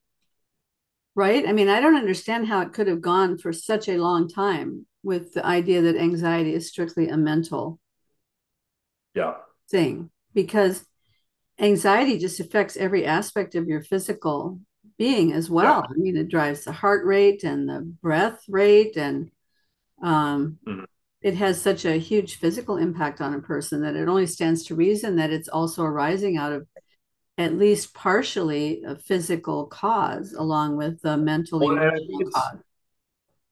Right? I mean, I don't understand how it could have gone for such a long time with the idea that anxiety is strictly a mental yeah thing because anxiety just affects every aspect of your physical being as well. Yeah. I mean, it drives the heart rate and the breath rate, and um, mm-hmm. it has such a huge physical impact on a person that it only stands to reason that it's also arising out of at least partially a physical cause, along with the mental well, emotional cause.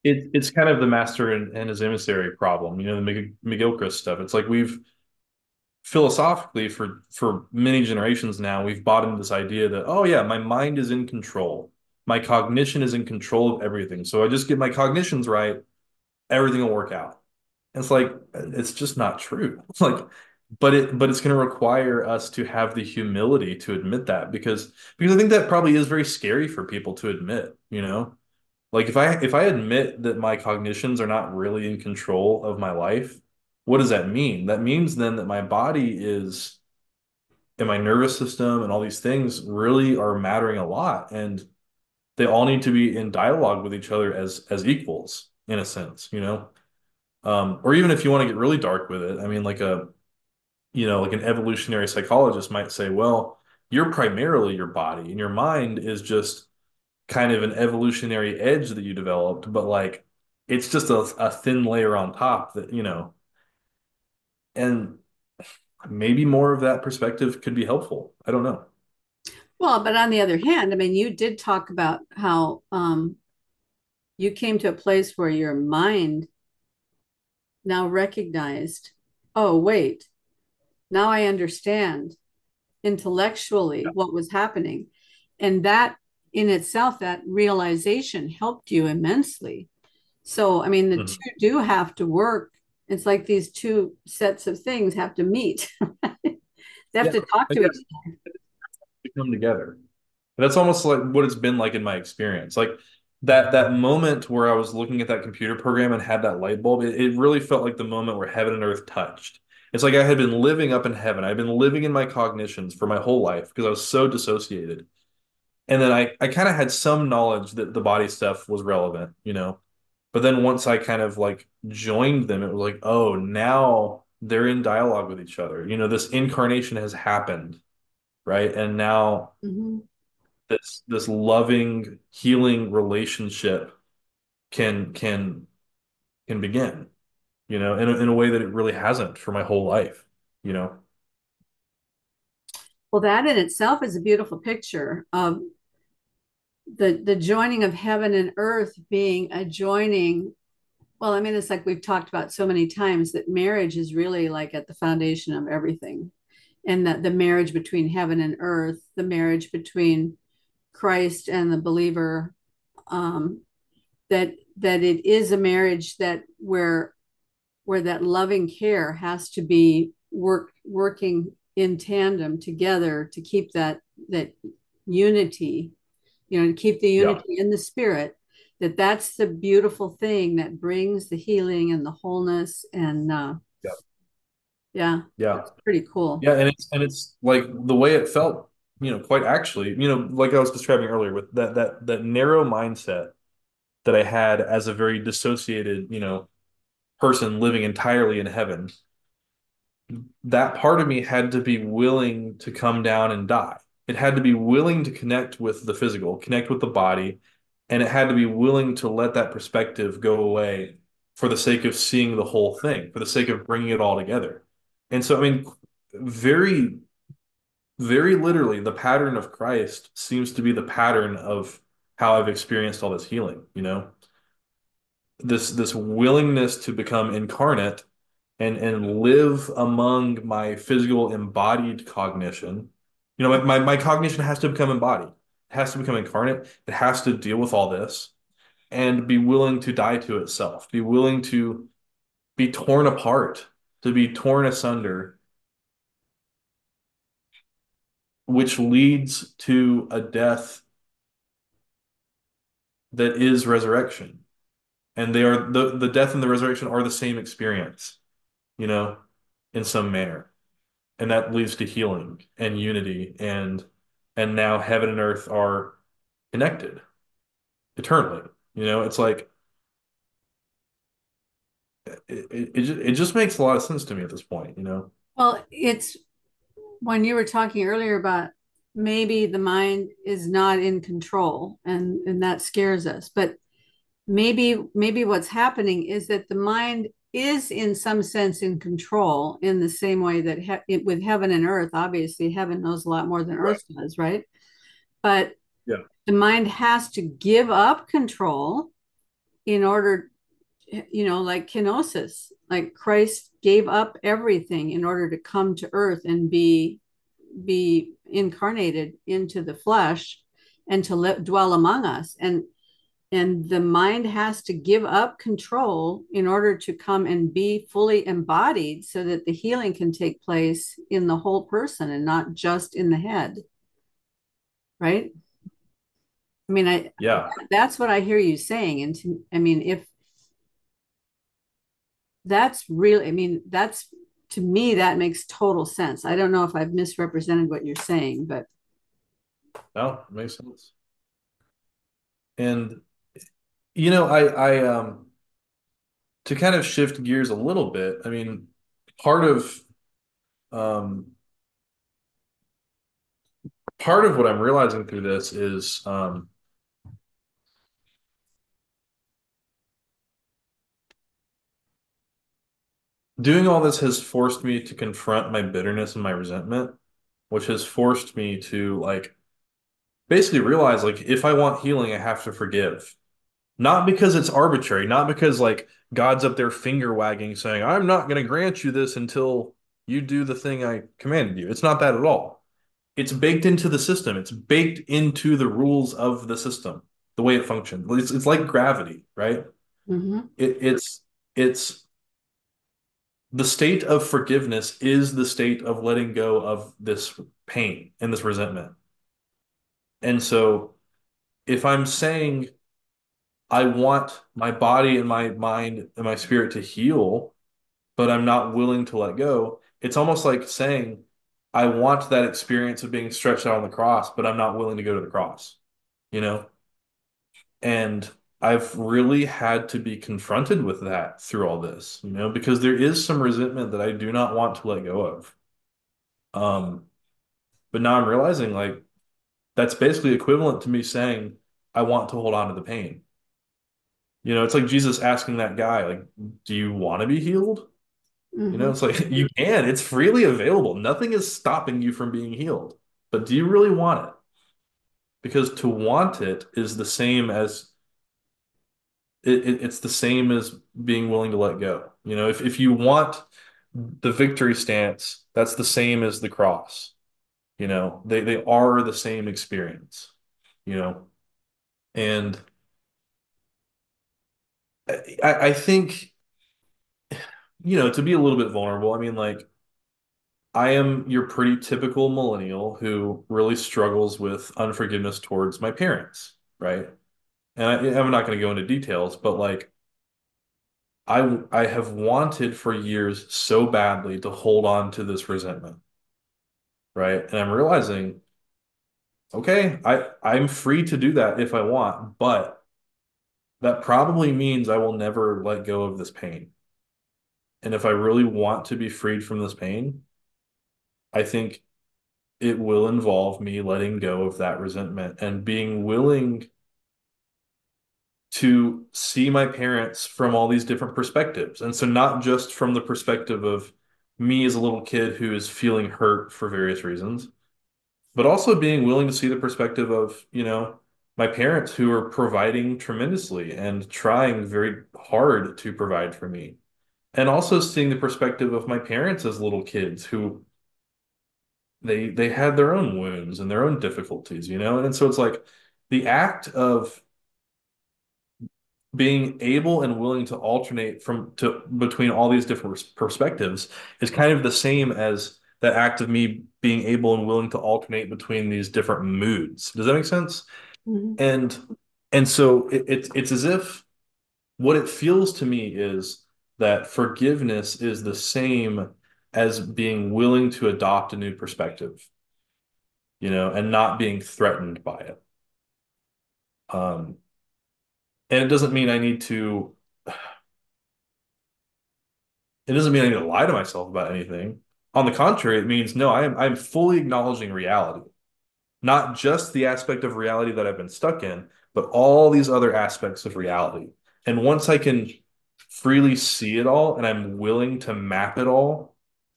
It, it's kind of the master and, and his emissary problem, you know, the McGilchrist stuff. It's like we've philosophically for for many generations now we've bought into this idea that oh yeah my mind is in control. My cognition is in control of everything. So i just get my cognitions right everything will work out. And it's like it's just not true. It's like but it but it's going to require us to have the humility to admit that because because i think that probably is very scary for people to admit you know? Like if i if i admit that my cognitions are not really in control of my life what does that mean? That means then that my body is and my nervous system and all these things really are mattering a lot and they all need to be in dialogue with each other as as equals in a sense you know um, or even if you want to get really dark with it i mean like a you know like an evolutionary psychologist might say well you're primarily your body and your mind is just kind of an evolutionary edge that you developed but like it's just a, a thin layer on top that you know and maybe more of that perspective could be helpful. I don't know. Well, but on the other hand, I mean, you did talk about how um, you came to a place where your mind now recognized, oh, wait, now I understand intellectually yeah. what was happening. And that in itself, that realization helped you immensely. So, I mean, the mm-hmm. two do have to work it's like these two sets of things have to meet. they have yeah, to talk to each other. Come together. That's almost like what it's been like in my experience. Like that that moment where I was looking at that computer program and had that light bulb, it, it really felt like the moment where heaven and earth touched. It's like I had been living up in heaven. I've been living in my cognitions for my whole life because I was so dissociated. And then I, I kind of had some knowledge that the body stuff was relevant, you know. But then once I kind of like joined them, it was like, oh, now they're in dialogue with each other. You know, this incarnation has happened, right? And now mm-hmm. this this loving, healing relationship can can can begin, you know, in a, in a way that it really hasn't for my whole life, you know. Well, that in itself is a beautiful picture of the the joining of heaven and earth being a joining well i mean it's like we've talked about so many times that marriage is really like at the foundation of everything. And that the marriage between heaven and earth the marriage between christ and the believer um, that that it is a marriage that where where that loving care has to be work working in tandem together to keep that that unity you know, to keep the unity yeah. in the spirit, that that's the beautiful thing that brings the healing and the wholeness and uh, yeah. Yeah, Yeah. that's pretty cool. Yeah, and it's and it's like the way it felt, you know, quite actually, you know, like I was describing earlier with that that that narrow mindset that I had as a very dissociated, you know, person living entirely in heaven. That part of me had to be willing to come down and die. It had to be willing to connect with the physical, connect with the body, and it had to be willing to let that perspective go away for the sake of seeing the whole thing, for the sake of bringing it all together. And so, I mean, very very literally, the pattern of Christ seems to be the pattern of how I've experienced all this healing, you know? This this willingness to become incarnate and and live among my physical embodied cognition. You know, my, my cognition has to become embodied. It has to become incarnate. It has to deal with all this and be willing to die to itself, be willing to be torn apart, to be torn asunder which leads to a death that is resurrection. And they are the, the death and the resurrection are the same experience, you know, in some manner. And that leads to healing and unity and and now heaven and earth are connected eternally. You know, it's like it, it, it, just, makes a lot of sense to me at this point, you know? Well, it's when you were talking earlier about maybe the mind is not in control and and that scares us but maybe maybe what's happening is that the mind is in some sense in control in the same way that he- it, with heaven and earth obviously heaven knows a lot more than Right. earth does right but Yeah. the mind has to give up control in order you know like kenosis like christ gave up everything in order to come to earth and be be incarnated into the flesh and to li- dwell among us and and the mind has to give up control in order to come and be fully embodied so that the healing can take place in the whole person and not just in the head right i mean i Yeah. that's what i hear you saying and to, i mean if that's really i mean that's to me that makes total sense i don't know if i've misrepresented what you're saying but No, it makes sense. And you know, I I um to kind of shift gears a little bit, I mean, part of um part of what I'm realizing through this is um doing all this has forced me to confront my bitterness and my resentment, which has forced me to like basically realize like if I want healing, I have to forgive. Not because it's arbitrary, not because like God's up there finger wagging saying, I'm not going to grant you this until you do the thing I commanded you. It's not that at all. It's baked into the system. It's baked into the rules of the system, the way it functions. It's, it's like gravity, right? mhm. It, it's it's the state of forgiveness is the state of letting go of this pain and this resentment. And so if I'm saying I want my body and my mind and my spirit to heal, but I'm not willing to let go. It's almost like saying, I want that experience of being stretched out on the cross, but I'm not willing to go to the cross, you know? And I've really had to be confronted with that through all this, you know, because there is some resentment that I do not want to let go of. Um, but now I'm realizing like that's basically equivalent to me saying, I want to hold on to the pain. You know, it's like Jesus asking that guy, like, do you want to be healed? You know, Mhm. it's like you can, it's freely available. Nothing is stopping you from being healed. But do you really want it? Because to want it is the same as it, it- it's the same as being willing to let go. You know, if if you want the victory stance, that's the same as the cross. You know, they they are the same experience, you know. And I, I think, you know, to be a little bit vulnerable, I mean, like I am your pretty typical millennial who really struggles with unforgiveness towards my parents, right? And I, I'm not going to go into details, but like I I have wanted for years so badly to hold on to this resentment, right? And I'm realizing, okay, I I'm free to do that if I want, but that probably means I will never let go of this pain. And if I really want to be freed from this pain, I think it will involve me letting go of that resentment and being willing to see my parents from all these different perspectives. And so, not just from the perspective of me as a little kid who is feeling hurt for various reasons, but also being willing to see the perspective of, you know, my parents who are providing tremendously and trying very hard to provide for me. And also seeing the perspective of my parents as little kids who they they had their own wounds and their own difficulties, you know? And so it's like the act of being able and willing to alternate from to between all these different perspectives is kind of the same as that act of me being able and willing to alternate between these different moods. Does that make sense? Mm-hmm. And and so it, it, it's as if what it feels to me is that forgiveness is the same as being willing to adopt a new perspective, you know, and not being threatened by it. Um, and it doesn't mean I need to, it doesn't mean I need to lie to myself about anything. On the contrary, it means no, I am I'm fully acknowledging reality, not just the aspect of reality that I've been stuck in, but all these other aspects of reality. And once I can freely see it all and I'm willing to map it all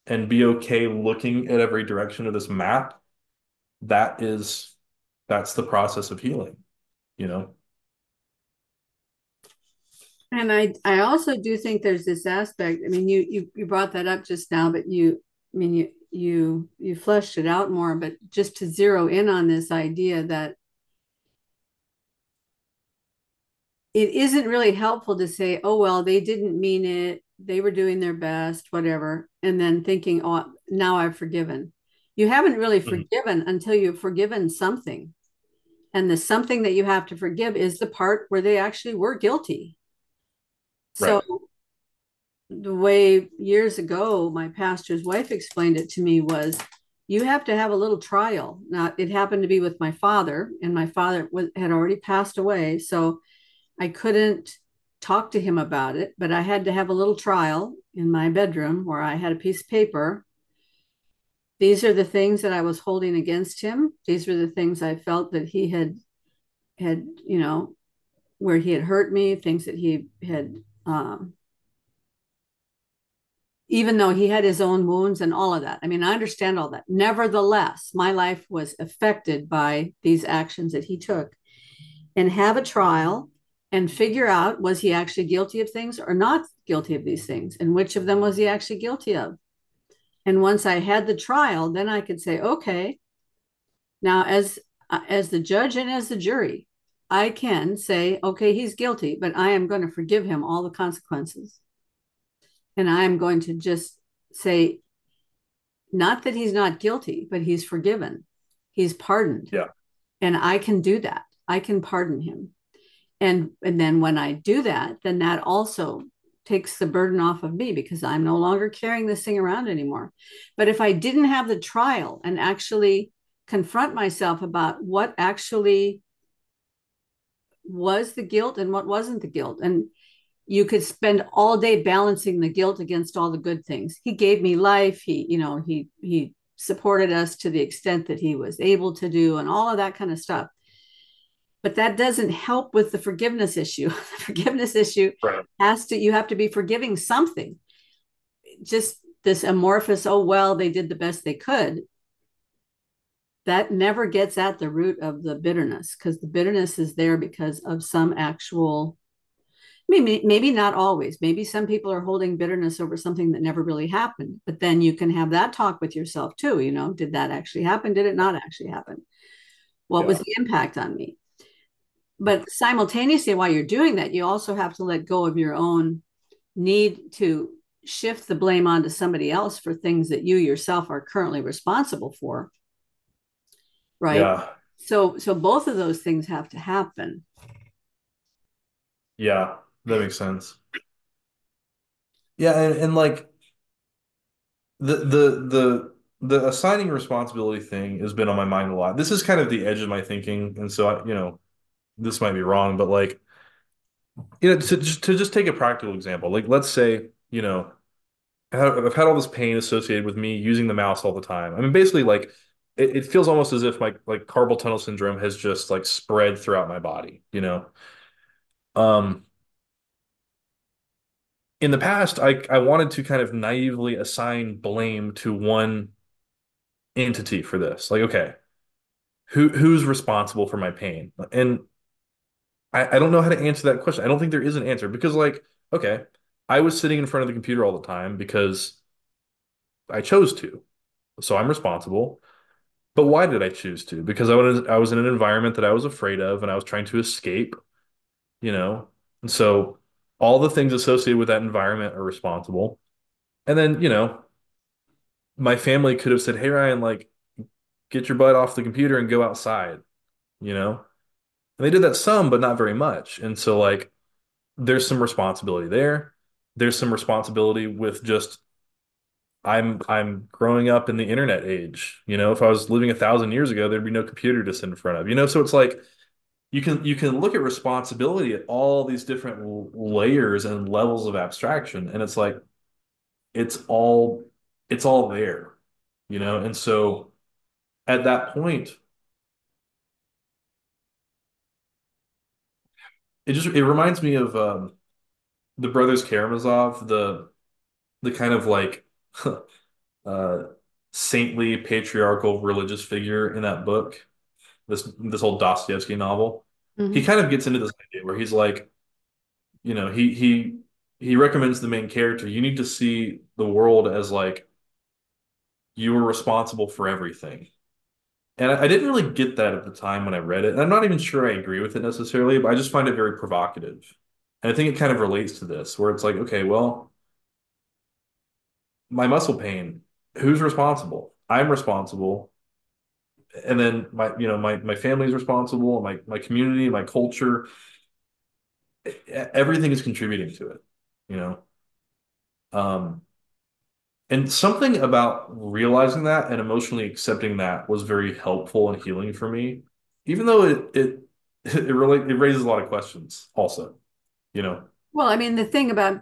and be okay looking at every direction of this map, that is that's the process of healing, you know. And I, I also do think there's this aspect. I mean, you, you, you brought that up just now, but you, I mean, you, you, you fleshed it out more. But just to zero in on this idea that it isn't really helpful to say, "Oh well, they didn't mean it. They were doing their best, whatever," and then thinking, "Oh, now I've forgiven." You haven't really mm-hmm. forgiven until you've forgiven something, and the something that you have to forgive is the part where they actually were guilty so right. The way years ago my pastor's wife explained it to me was you have to have a little trial. Now it happened to be with my father, and my father was, had already passed away, so I couldn't talk to him about it. But I had to have a little trial in my bedroom where I had a piece of paper. These are the things that I was holding against him. These were the things I felt that he had had you know where he had hurt me, things that he had um, even though he had his own wounds and all of that. I mean, I understand all that. Nevertheless, my life was affected by these actions that he took. And have a trial and figure out was he actually guilty of things or not guilty of these things? And which of them was he actually guilty of? And once I had the trial, then I could say, okay, now as as the judge and as the jury, I can say, okay, he's guilty, but I am going to forgive him all the consequences. And I am going to just say, not that he's not guilty, but he's forgiven. He's pardoned. Yeah. And I can do that. I can pardon him. And and then when I do that, then that also takes the burden off of me because I'm no longer carrying this thing around anymore. But if I didn't have the trial and actually confront myself about what actually was the guilt and what wasn't the guilt. And you could spend all day balancing the guilt against all the good things. He gave me life. He, you know, he he supported us to the extent that he was able to do and all of that kind of stuff. But that doesn't help with the forgiveness issue. the forgiveness issue right. has to you have to be forgiving something. Just this amorphous, oh well, they did the best they could that never gets at the root of the bitterness because the bitterness is there because of some actual maybe maybe not always. Maybe some people are holding bitterness over something that never really happened but then you can have that talk with yourself too you know did that actually happen? Did it not actually happen? What yeah. was the impact on me? But simultaneously while you're doing that you also have to let go of your own need to shift the blame onto somebody else for things that you yourself are currently responsible for. Right? Yeah. So so both of those things have to happen. Yeah that makes sense Yeah, and, and like the the the the assigning responsibility thing has been on my mind a lot. This is kind of the edge of my thinking, and so I, you know, this might be wrong, but like, you know, to to just take a practical example, like let's say, you know, I've had all this pain associated with me using the mouse all the time. I mean, basically, like it, it feels almost as if my like carpal tunnel syndrome has just like spread throughout my body, you know. Um, in the past, I I wanted to kind of naively assign blame to one entity for this. Like, okay, who who's responsible for my pain? And I, I don't know how to answer that question. I don't think there is an answer because, like, okay, I was sitting in front of the computer all the time because I chose to. So I'm responsible. But why did I choose to? Because I was I was in an environment that I was afraid of and I was trying to escape, you know. And so all the things associated with that environment are responsible. And then, you know, my family could have said, "Hey Ryan, like get your butt off the computer and go outside," you know. And they did that some, but not very much. And so like there's some responsibility there. There's some responsibility with just I'm I'm growing up in the internet age. You know, if I was living a thousand years ago, there'd be no computer to sit in front of. You know, so it's like you can you can look at responsibility at all these different layers and levels of abstraction, and it's like it's all it's all there, you know. And so at that point, it just it reminds me of um, the brothers Karamazov, the the kind of like uh, saintly patriarchal religious figure in that book, this this old Dostoevsky novel. He Mhm. kind of gets into this idea where he's like, you know, he he he recommends the main character, you need to see the world as like you are responsible for everything. And I, I didn't really get that at the time when I read it. And I'm not even sure I agree with it necessarily, but I just find it very provocative. And I think it kind of relates to this, where it's like, okay, well, my muscle pain, who's responsible? I'm responsible. And then my, you know, my my family's responsible, my my community, my culture, everything is contributing to it, you know. Um, and something about realizing that and emotionally accepting that was very helpful and healing for me, even though it it it really it raises a lot of questions also, you know. Well, I mean, the thing about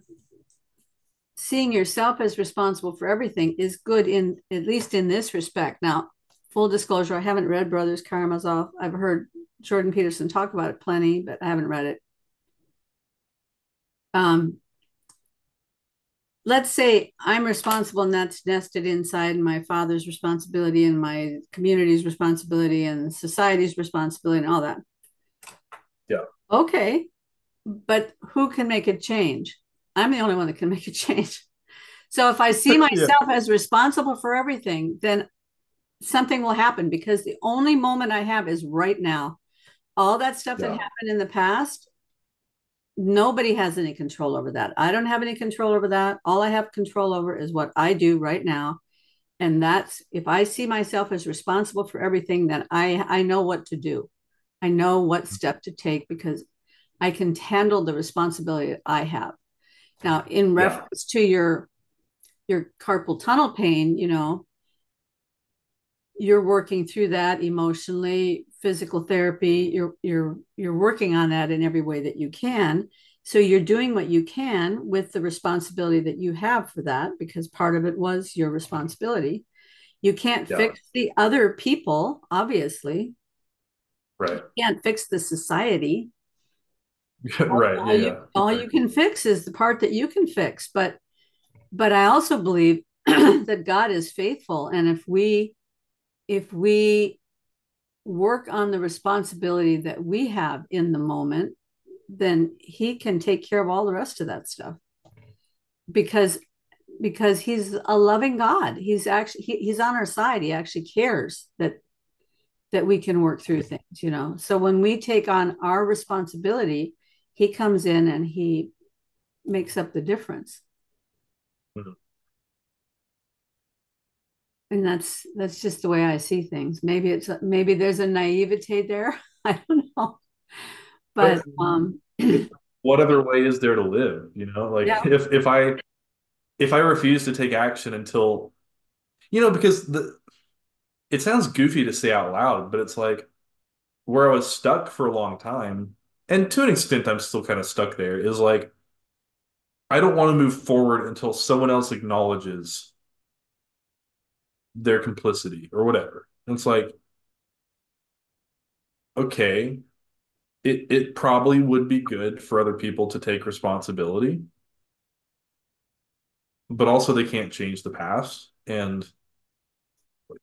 seeing yourself as responsible for everything is good in at least in this respect. Now, full disclosure, I haven't read Brothers Karamazov. I've heard Jordan Peterson talk about it plenty, but I haven't read it. Um, let's say I'm responsible and that's nested inside my father's responsibility and my community's responsibility and society's responsibility and all that. Yeah. Okay. But who can make a change? I'm the only one that can make a change. So if I see Yeah. myself as responsible for everything, then something will happen because the only moment I have is right now. All that stuff that happened in the past, nobody has any control over that. I don't have any control over that. All I have control over is what I do right now. And that's if I see myself as responsible for everything, then I I know what to do. I know what mm-hmm. step to take because I can handle the responsibility that I have. Now, in Yeah. reference to your your carpal tunnel pain, you know, you're working through that emotionally, physical therapy, you're you're you're working on that in every way that you can. So you're doing what you can with the responsibility that you have for that because part of it was your responsibility. You can't Yeah. fix the other people, obviously. Right. You can't fix the society. Right. All Yeah. you Yeah. all you can fix is the part that you can fix. But but I also believe that God is faithful. And if we if we work on the responsibility that we have in the moment, then he can take care of all the rest of that stuff. Because because he's a loving God. He's actually he, he's on our side. He actually cares that that we can work through things, you know. So when we take on our responsibility, he comes in and he makes up the difference. Mhm. And that's that's just the way I see things. Maybe it's maybe there's a naivete there. I don't know. But But um what other way is there to live? You know, like yeah, if if I if I refuse to take action until, you know, because the it sounds goofy to say out loud, but it's like where I was stuck for a long time, and to an extent, I'm still kind of stuck there, is like I don't want to move forward until someone else acknowledges their complicity or whatever. And it's like, okay, it it probably would be good for other people to take responsibility, but also they can't change the past. And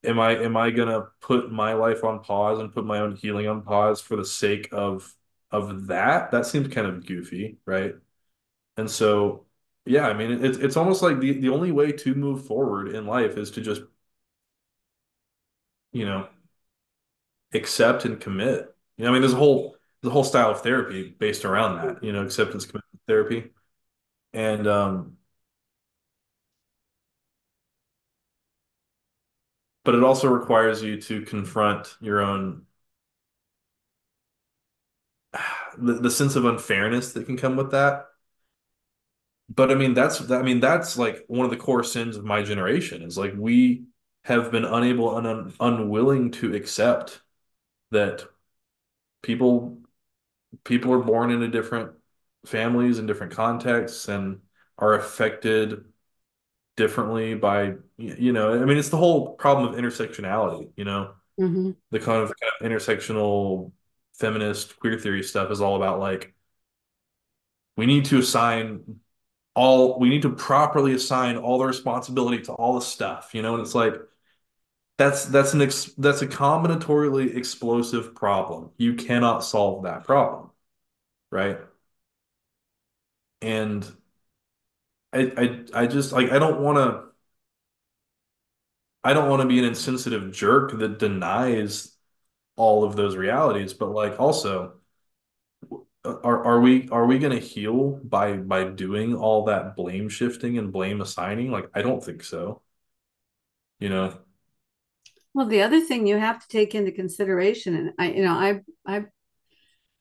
am I am I gonna put my life on pause and put my own healing on pause for the sake of of that? That seems kind of goofy, right? And so, yeah, I mean, it's it's almost like the the only way to move forward in life is to just, you know, accept and commit. You know, I mean, there's a whole a whole style of therapy based around that, you know, acceptance commitment therapy. And um but it also requires you to confront your own the, the sense of unfairness that can come with that. But I mean, that's I mean, that's like one of the core sins of my generation is like we have been unable and un, unwilling to accept that people people are born into different families and different contexts and are affected differently by you know i mean it's the whole problem of intersectionality you know mm-hmm. the kind of, kind of intersectional feminist queer theory stuff is all about like we need to assign all we need to properly assign all the responsibility to all the stuff you know and it's like that's that's an ex, that's a combinatorially explosive problem. You cannot solve that problem right? And I I I just like I don't want to I don't want to be an insensitive jerk that denies all of those realities, but like also are are we are we going to heal by by doing all that blame shifting and blame assigning? Like I don't think so. You know. Well, the other thing you have to take into consideration, and I, you know, I, I,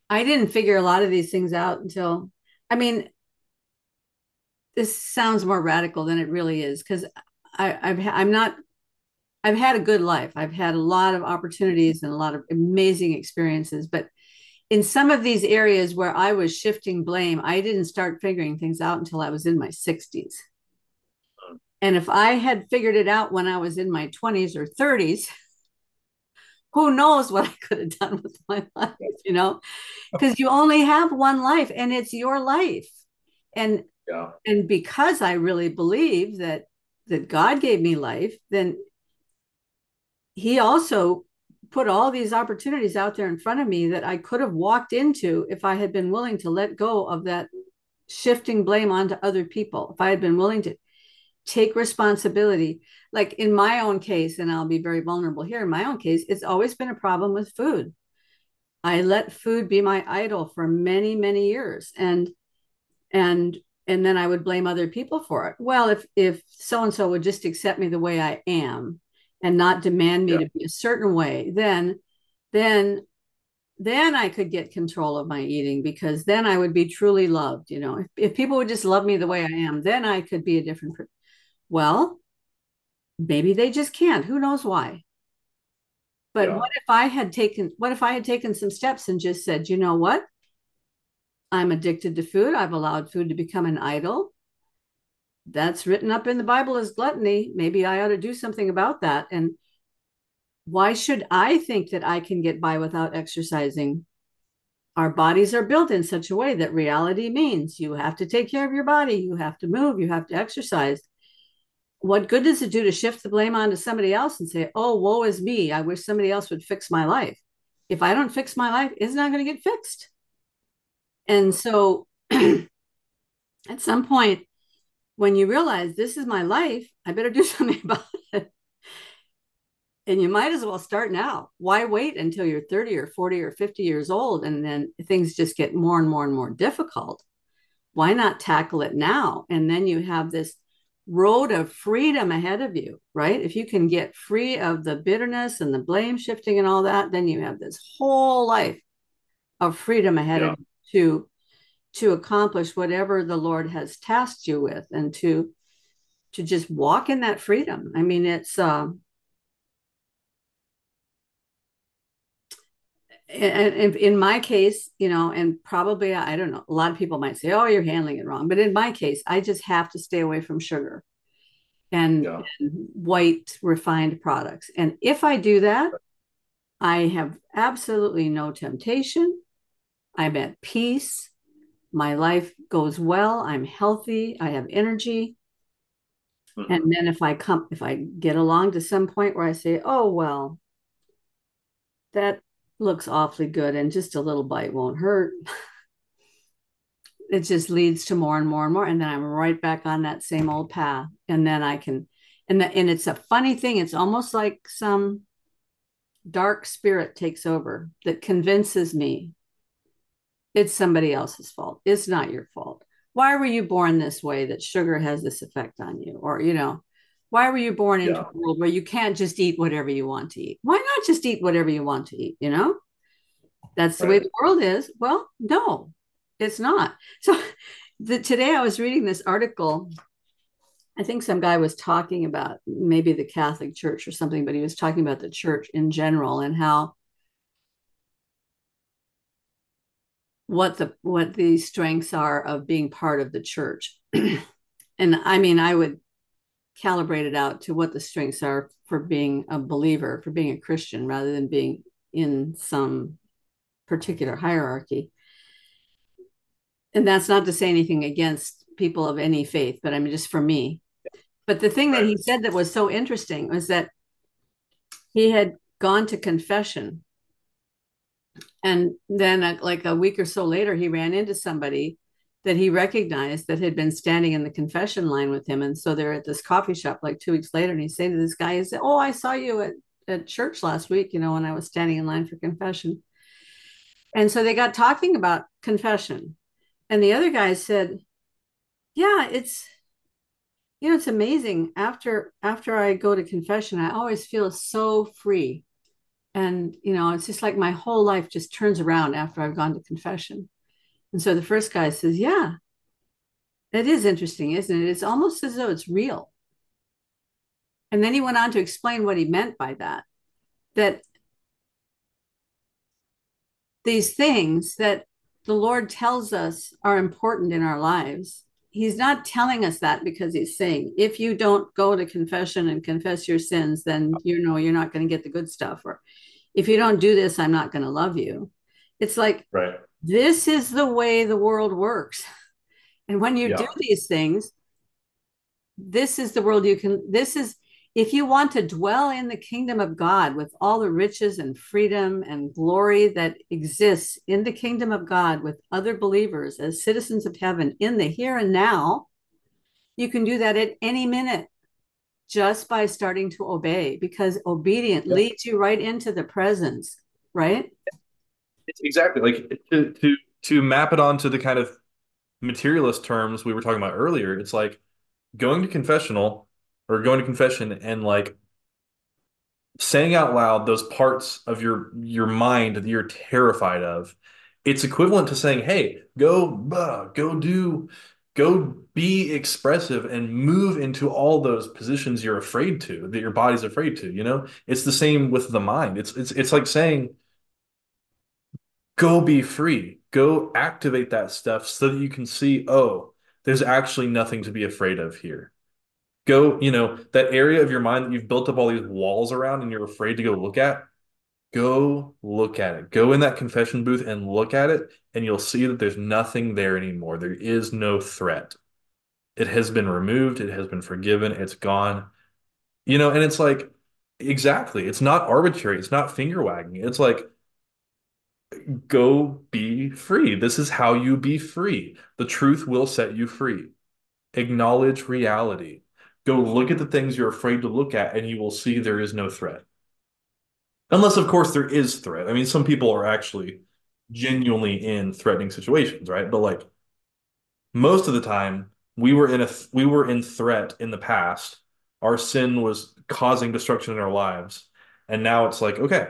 I didn't figure a lot of these things out until, I mean, this sounds more radical than it really is because I've I'm not I've had a good life. I've had a lot of opportunities and a lot of amazing experiences, but in some of these areas where I was shifting blame, I didn't start figuring things out until I was in my 60s. Hmm. And if I had figured it out when I was in my 20s or 30s, who knows what I could have done with my life, you know? Because you only have one life and it's your life. And yeah. And because I really believe that that God gave me life, then he also put all these opportunities out there in front of me that I could have walked into if I had been willing to let go of that shifting blame onto other people. If I had been willing to take responsibility, like in my own case, and I'll be very vulnerable here, in my own case, it's always been a problem with food. I let food be my idol for many, many years. And and and then I would blame other people for it. Well, if if so and so would just accept me the way I am and not demand me yeah. to be a certain way, then then then I could get control of my eating because then I would be truly loved. You know, if, if people would just love me the way I am, then I could be a different person. Well, maybe they just can't. Who knows why? But yeah. what if I had taken what if I had taken some steps and just said, you know what? I'm addicted to food. I've allowed food to become an idol. That's written up in the Bible as gluttony. Maybe I ought to do something about that. And why should I think that I can get by without exercising? Our bodies are built in such a way that reality means you have to take care of your body, you have to move, you have to exercise. What good does it do to shift the blame onto somebody else and say, oh, woe is me. I wish somebody else would fix my life. If I don't fix my life, it's not going to get fixed. And so at some point, when you realize this is my life, I better do something about it. And you might as well start now. Why wait until you're 30 or 40 or 50 years old and then things just get more and more and more difficult? Why not tackle it now? And then you have this road of freedom ahead of you, right? If you can get free of the bitterness and the blame shifting and all that, then you have this whole life of freedom ahead yeah. of you to to accomplish whatever the Lord has tasked you with and to to just walk in that freedom. I mean, it's um and in my case, you know, and probably I don't know, a lot of people might say, "Oh, you're handling it wrong," but in my case, I just have to stay away from sugar and, yeah. and white refined products. And if I do that, I have absolutely no temptation. I'm at peace. My life goes well. I'm healthy. I have energy. Mm-hmm. And then if I come, if I get along to some point where I say, oh, well, that looks awfully good and just a little bite won't hurt. it just leads to more and more and more. And then I'm right back on that same old path. And then I can, and, the, and it's a funny thing. It's almost like some dark spirit takes over that convinces me it's somebody else's fault. It's not your fault. Why were you born this way that sugar has this effect on you? Or, you know, why were you born into yeah. a world where you can't just eat whatever you want to eat? Why not just eat whatever you want to eat? You know, that's the right. way the world is. Well, no, it's not. So the, today I was reading this article. I think some guy was talking about maybe the Catholic Church or something, but he was talking about the church in general and how what the what the strengths are of being part of the church. and I mean, I would calibrate it out to what the strengths are for being a believer, for being a Christian, rather than being in some particular hierarchy. And that's not to say anything against people of any faith, but I mean, just for me. But the thing that he said that was so interesting was that he had gone to confession. And then, uh, like a week or so later, he ran into somebody that he recognized that had been standing in the confession line with him. And so they're at this coffee shop like two weeks later, and he's saying to this guy, he said, Oh, I saw you at, at church last week, you know, when I was standing in line for confession. And so they got talking about confession. And the other guy said, Yeah, it's you know, it's amazing. After after I go to confession, I always feel so free. And you know, it's just like my whole life just turns around after I've gone to confession. And so the first guy says, Yeah, that is interesting, isn't it? It's almost as though it's real. And then he went on to explain what he meant by that that these things that the Lord tells us are important in our lives, He's not telling us that because He's saying, if you don't go to confession and confess your sins, then you know you're not going to get the good stuff. Or if you don't do this, I'm not going to love you. It's like, right this is the way the world works. And when you yeah. do these things, this is the world you can, this is, if you want to dwell in the kingdom of God with all the riches and freedom and glory that exists in the kingdom of God with other believers as citizens of heaven in the here and now, you can do that at any minute just by starting to obey because obedient yeah. leads you right into the presence, right? exactly like to to to map it onto the kind of materialist terms we were talking about earlier it's like going to confessional or going to confession and like saying out loud those parts of your your mind that you're terrified of it's equivalent to saying hey go go do go be expressive and move into all those positions you're afraid to that your body's afraid to you know? It's the same with the mind. It's it's it's like saying go be free. Go activate that stuff so that you can see oh there's actually nothing to be afraid of here go you know that area of your mind that you've built up all these walls around and you're afraid to go look at go look at it. Go in that confession booth and look at it and you'll see that there's nothing there anymore. There is no threat. It has been removed. It has been forgiven. It's gone. You know and it's like exactly. It's not arbitrary. It's not finger wagging. It's like go be free. This is how you be free. The truth will set you free. Acknowledge reality. Go look at the things you're afraid to look at, and you will see there is no threat. Unless, of course, there is threat. I mean, some people are actually genuinely in threatening situations, right? But like most of the time, we were in a we were in threat in the past. Our sin was causing destruction in our lives, and now it's like, okay,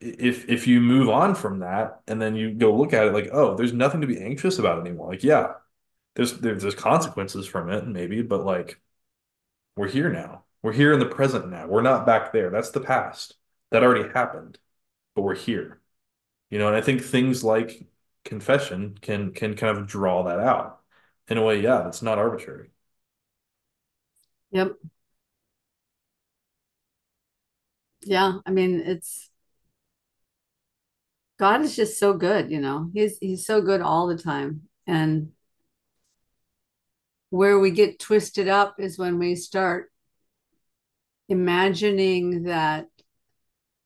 if if you move on from that and then you go look at it like oh there's nothing to be anxious about anymore like yeah there's there's, consequences from it, maybe, but like we're here now. We're here in the present now. We're not back there. That's the past. That already happened, but we're here. You know, and I think things like confession can can kind of draw that out. In a way, yeah, it's not arbitrary. Yep. Yeah, I mean, it's God is just so good, you know. He's he's so good all the time. And where we get twisted up is when we start imagining that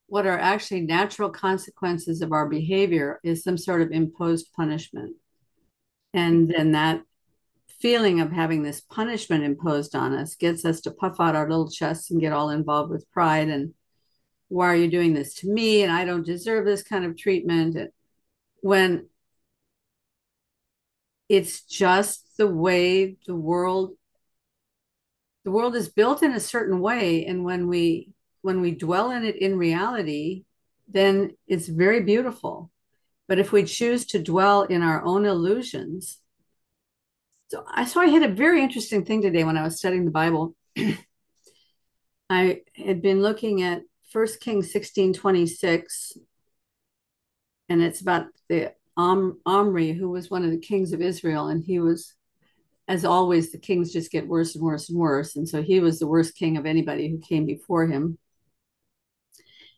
what are actually natural consequences of our behavior is some sort of imposed punishment. And then that feeling of having this punishment imposed on us gets us to puff out our little chests and get all involved with pride and why are you doing this to me and I don't deserve this kind of treatment when it's just the way the world the world is built in a certain way. And when we when we dwell in it in reality then it's very beautiful. But if we choose to dwell in our own illusions so i so i had a very interesting thing today when i was studying the bible. I had been looking at first kings 16 26 and it's about the Om, Omri, who was one of the kings of Israel, and he was, as always, the kings just get worse and worse and worse. And so he was the worst king of anybody who came before him.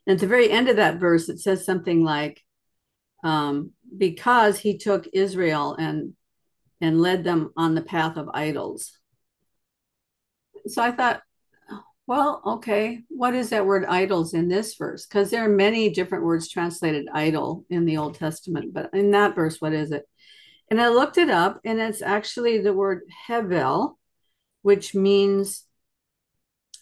And at the very end of that verse, it says something like, um, because he took Israel and and led them on the path of idols. So I thought, well, okay, what is that word idols in this verse? Because there are many different words translated idol in the Old Testament, but in that verse, what is it? And I looked it up, and it's actually the word Hebel, which means,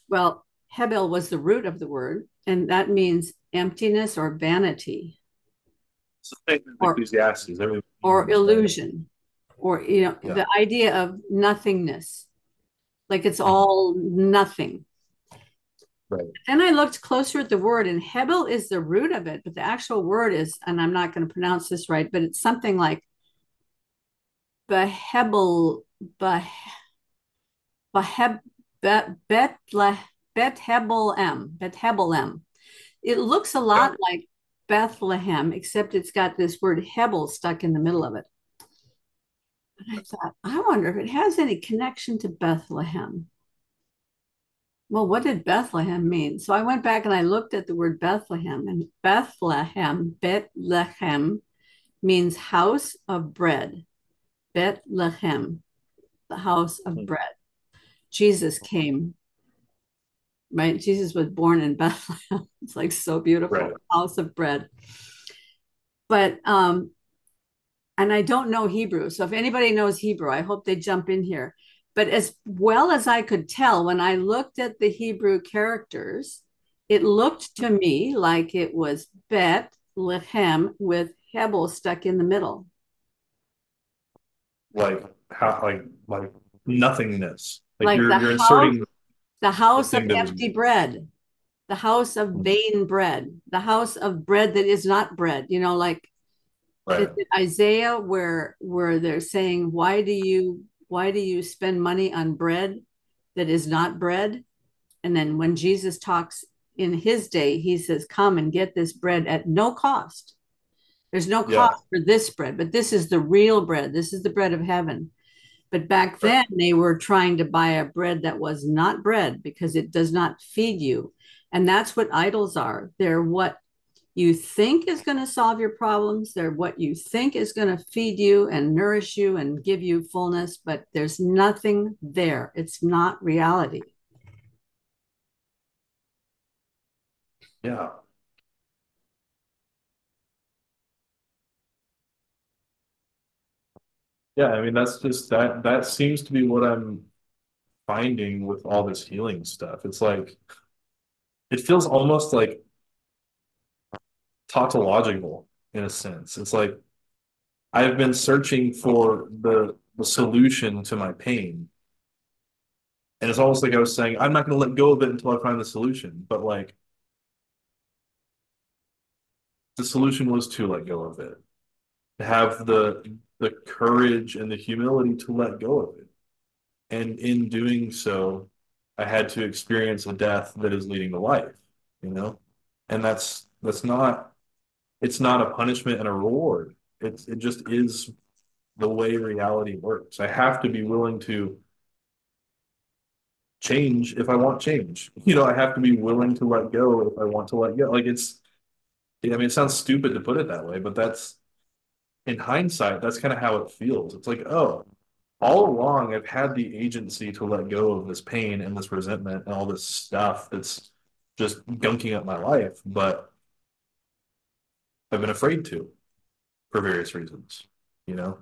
well, Hebel was the root of the word, and that means emptiness or vanity. Or, or illusion, or you know, yeah. the idea of nothingness, like it's all nothing. Right. Then I looked closer at the word, and Hebel is the root of it, but the actual word is, and I'm not going to pronounce this right, but it's something like Behebel, Beh, Beheb, Bet, Bethebelem, Bethebelem. It looks a lot yeah. like Bethlehem, except it's got this word Hebel stuck in the middle of it. And I thought, I wonder if it has any connection to Bethlehem well, what did Bethlehem mean? So I went back and I looked at the word Bethlehem, and Bethlehem, Bethlehem, means house of bread. Bethlehem, the house of hmm. bread. Jesus came, right? Jesus was born in Bethlehem. It's like so beautiful, right. house of bread. But um, and I don't know Hebrew, so if anybody knows Hebrew, I hope they jump in here. But as well as I could tell, when I looked at the Hebrew characters, it looked to me like it was Bet Lehem with Hebel stuck in the middle. Like how like like nothingness. Like, like you're, you're house, inserting the house of empty bread, the house of mm-hmm. vain bread, the house of bread that is not bread. You know, like right. Isaiah where where they're saying, Why do you why do you spend money on bread that is not bread? And then when Jesus talks in his day, he says, Come and get this bread at no cost. There's no cost yeah. for this bread, but this is the real bread. This is the bread of heaven. But back then, they were trying to buy a bread that was not bread because it does not feed you. And that's what idols are. They're what you think is going to solve your problems. They're what you think is going to feed you and nourish you and give you fullness, but there's nothing there. It's not reality. Yeah. Yeah, I mean that's just that that seems to be what I'm finding with all this healing stuff. It's like it feels almost like tautological in a sense. It's like I've been searching for the the solution to my pain. And it's almost like I was saying, I'm not going to let go of it until I find the solution. But like, the solution was to let go of it, to have the the courage and the humility to let go of it. And in doing so, I had to experience a death that is leading to life, you know? And that's that's not it's not a punishment and a reward. It's it just is the way reality works. I have to be willing to change if I want change. You know, I have to be willing to let go if I want to let go. Like it's I mean, it sounds stupid to put it that way, but that's in hindsight, that's kind of how it feels. It's like, oh, all along I've had the agency to let go of this pain and this resentment and all this stuff that's just gunking up my life, but I've been afraid to for various reasons, you know?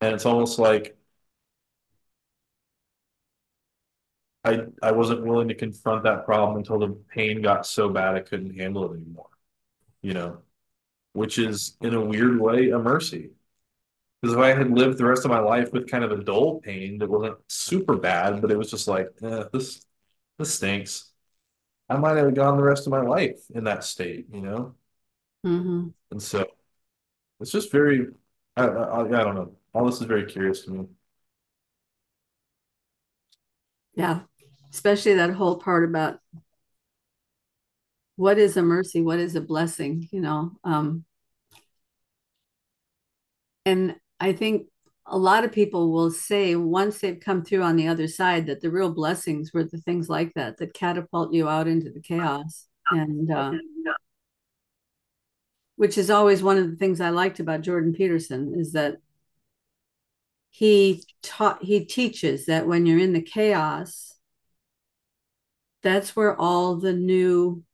And it's almost like I I wasn't willing to confront that problem until the pain got so bad I couldn't handle it anymore, you know, which is in a weird way a mercy. Because if I had lived the rest of my life with kind of a dull pain that wasn't super bad, but it was just like, eh, this this stinks. I might have gone the rest of my life in that state, you know? Mm-hmm. And so it's just very, I, I, I don't know. All this is very curious to me. Yeah. Especially that whole part about what is a mercy, what is a blessing, you know. Um, and I think a lot of people will say once they've come through on the other side that the real blessings were the things like that that catapult you out into the chaos and uh, which is always one of the things I liked about Jordan Peterson is that he taught he teaches that when you're in the chaos that's where all the new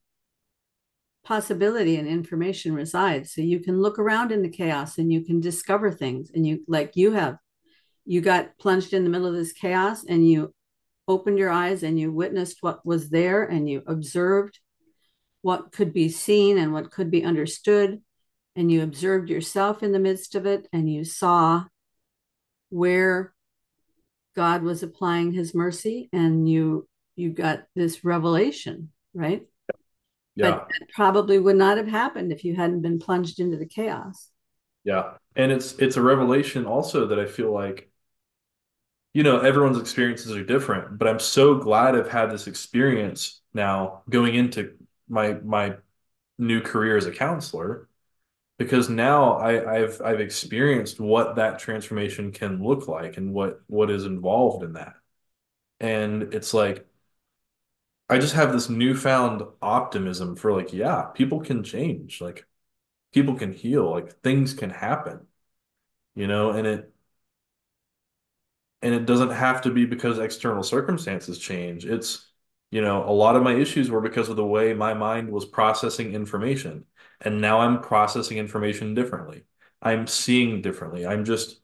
possibility and information resides. So you can look around in the chaos and you can discover things and you like you have you got plunged in the middle of this chaos and you opened your eyes and you witnessed what was there and you observed what could be seen and what could be understood and you observed yourself in the midst of it and you saw where God was applying his mercy and you you got this revelation, right? Yeah. But it probably would not have happened if you hadn't been plunged into the chaos. Yeah. And it's it's a revelation also that I feel like you know, everyone's experiences are different, but I'm so glad I've had this experience now going into my my new career as a counselor because now I, I've I've experienced what that transformation can look like and what what is involved in that. And it's like I just have this newfound optimism for like, yeah, people can change, like people can heal, like things can happen, you know, and it and it doesn't have to be because external circumstances change. It's, you know, a lot of my issues were because of the way my mind was processing information. And now I'm processing information differently. I'm seeing differently. I'm just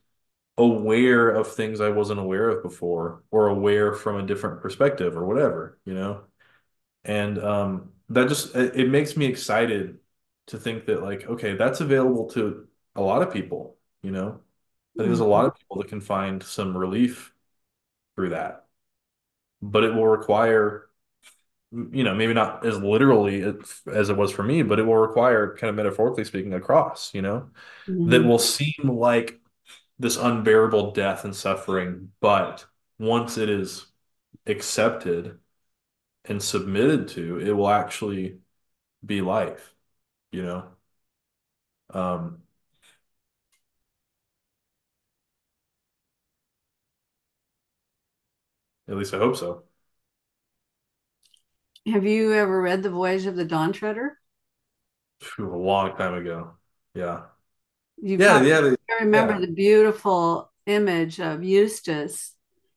aware of things I wasn't aware of before or aware from a different perspective or whatever, you know? And um, that just it, it makes me excited to think that like, okay, that's available to a lot of people, you know? I think there's a lot of people that can find some relief through that. But it will require, you know, maybe not as literally as it was for me, but it will require, kind of metaphorically speaking, a cross, you know, Mhm. that will seem like this unbearable death and suffering. But once it is accepted and submitted to, it will actually be life, you know? Um, at least I hope so. Have you ever read The Voyage of the Dawn Treader? A long time ago. Yeah. You Yeah, yeah, they- remember yeah. the beautiful image of Eustace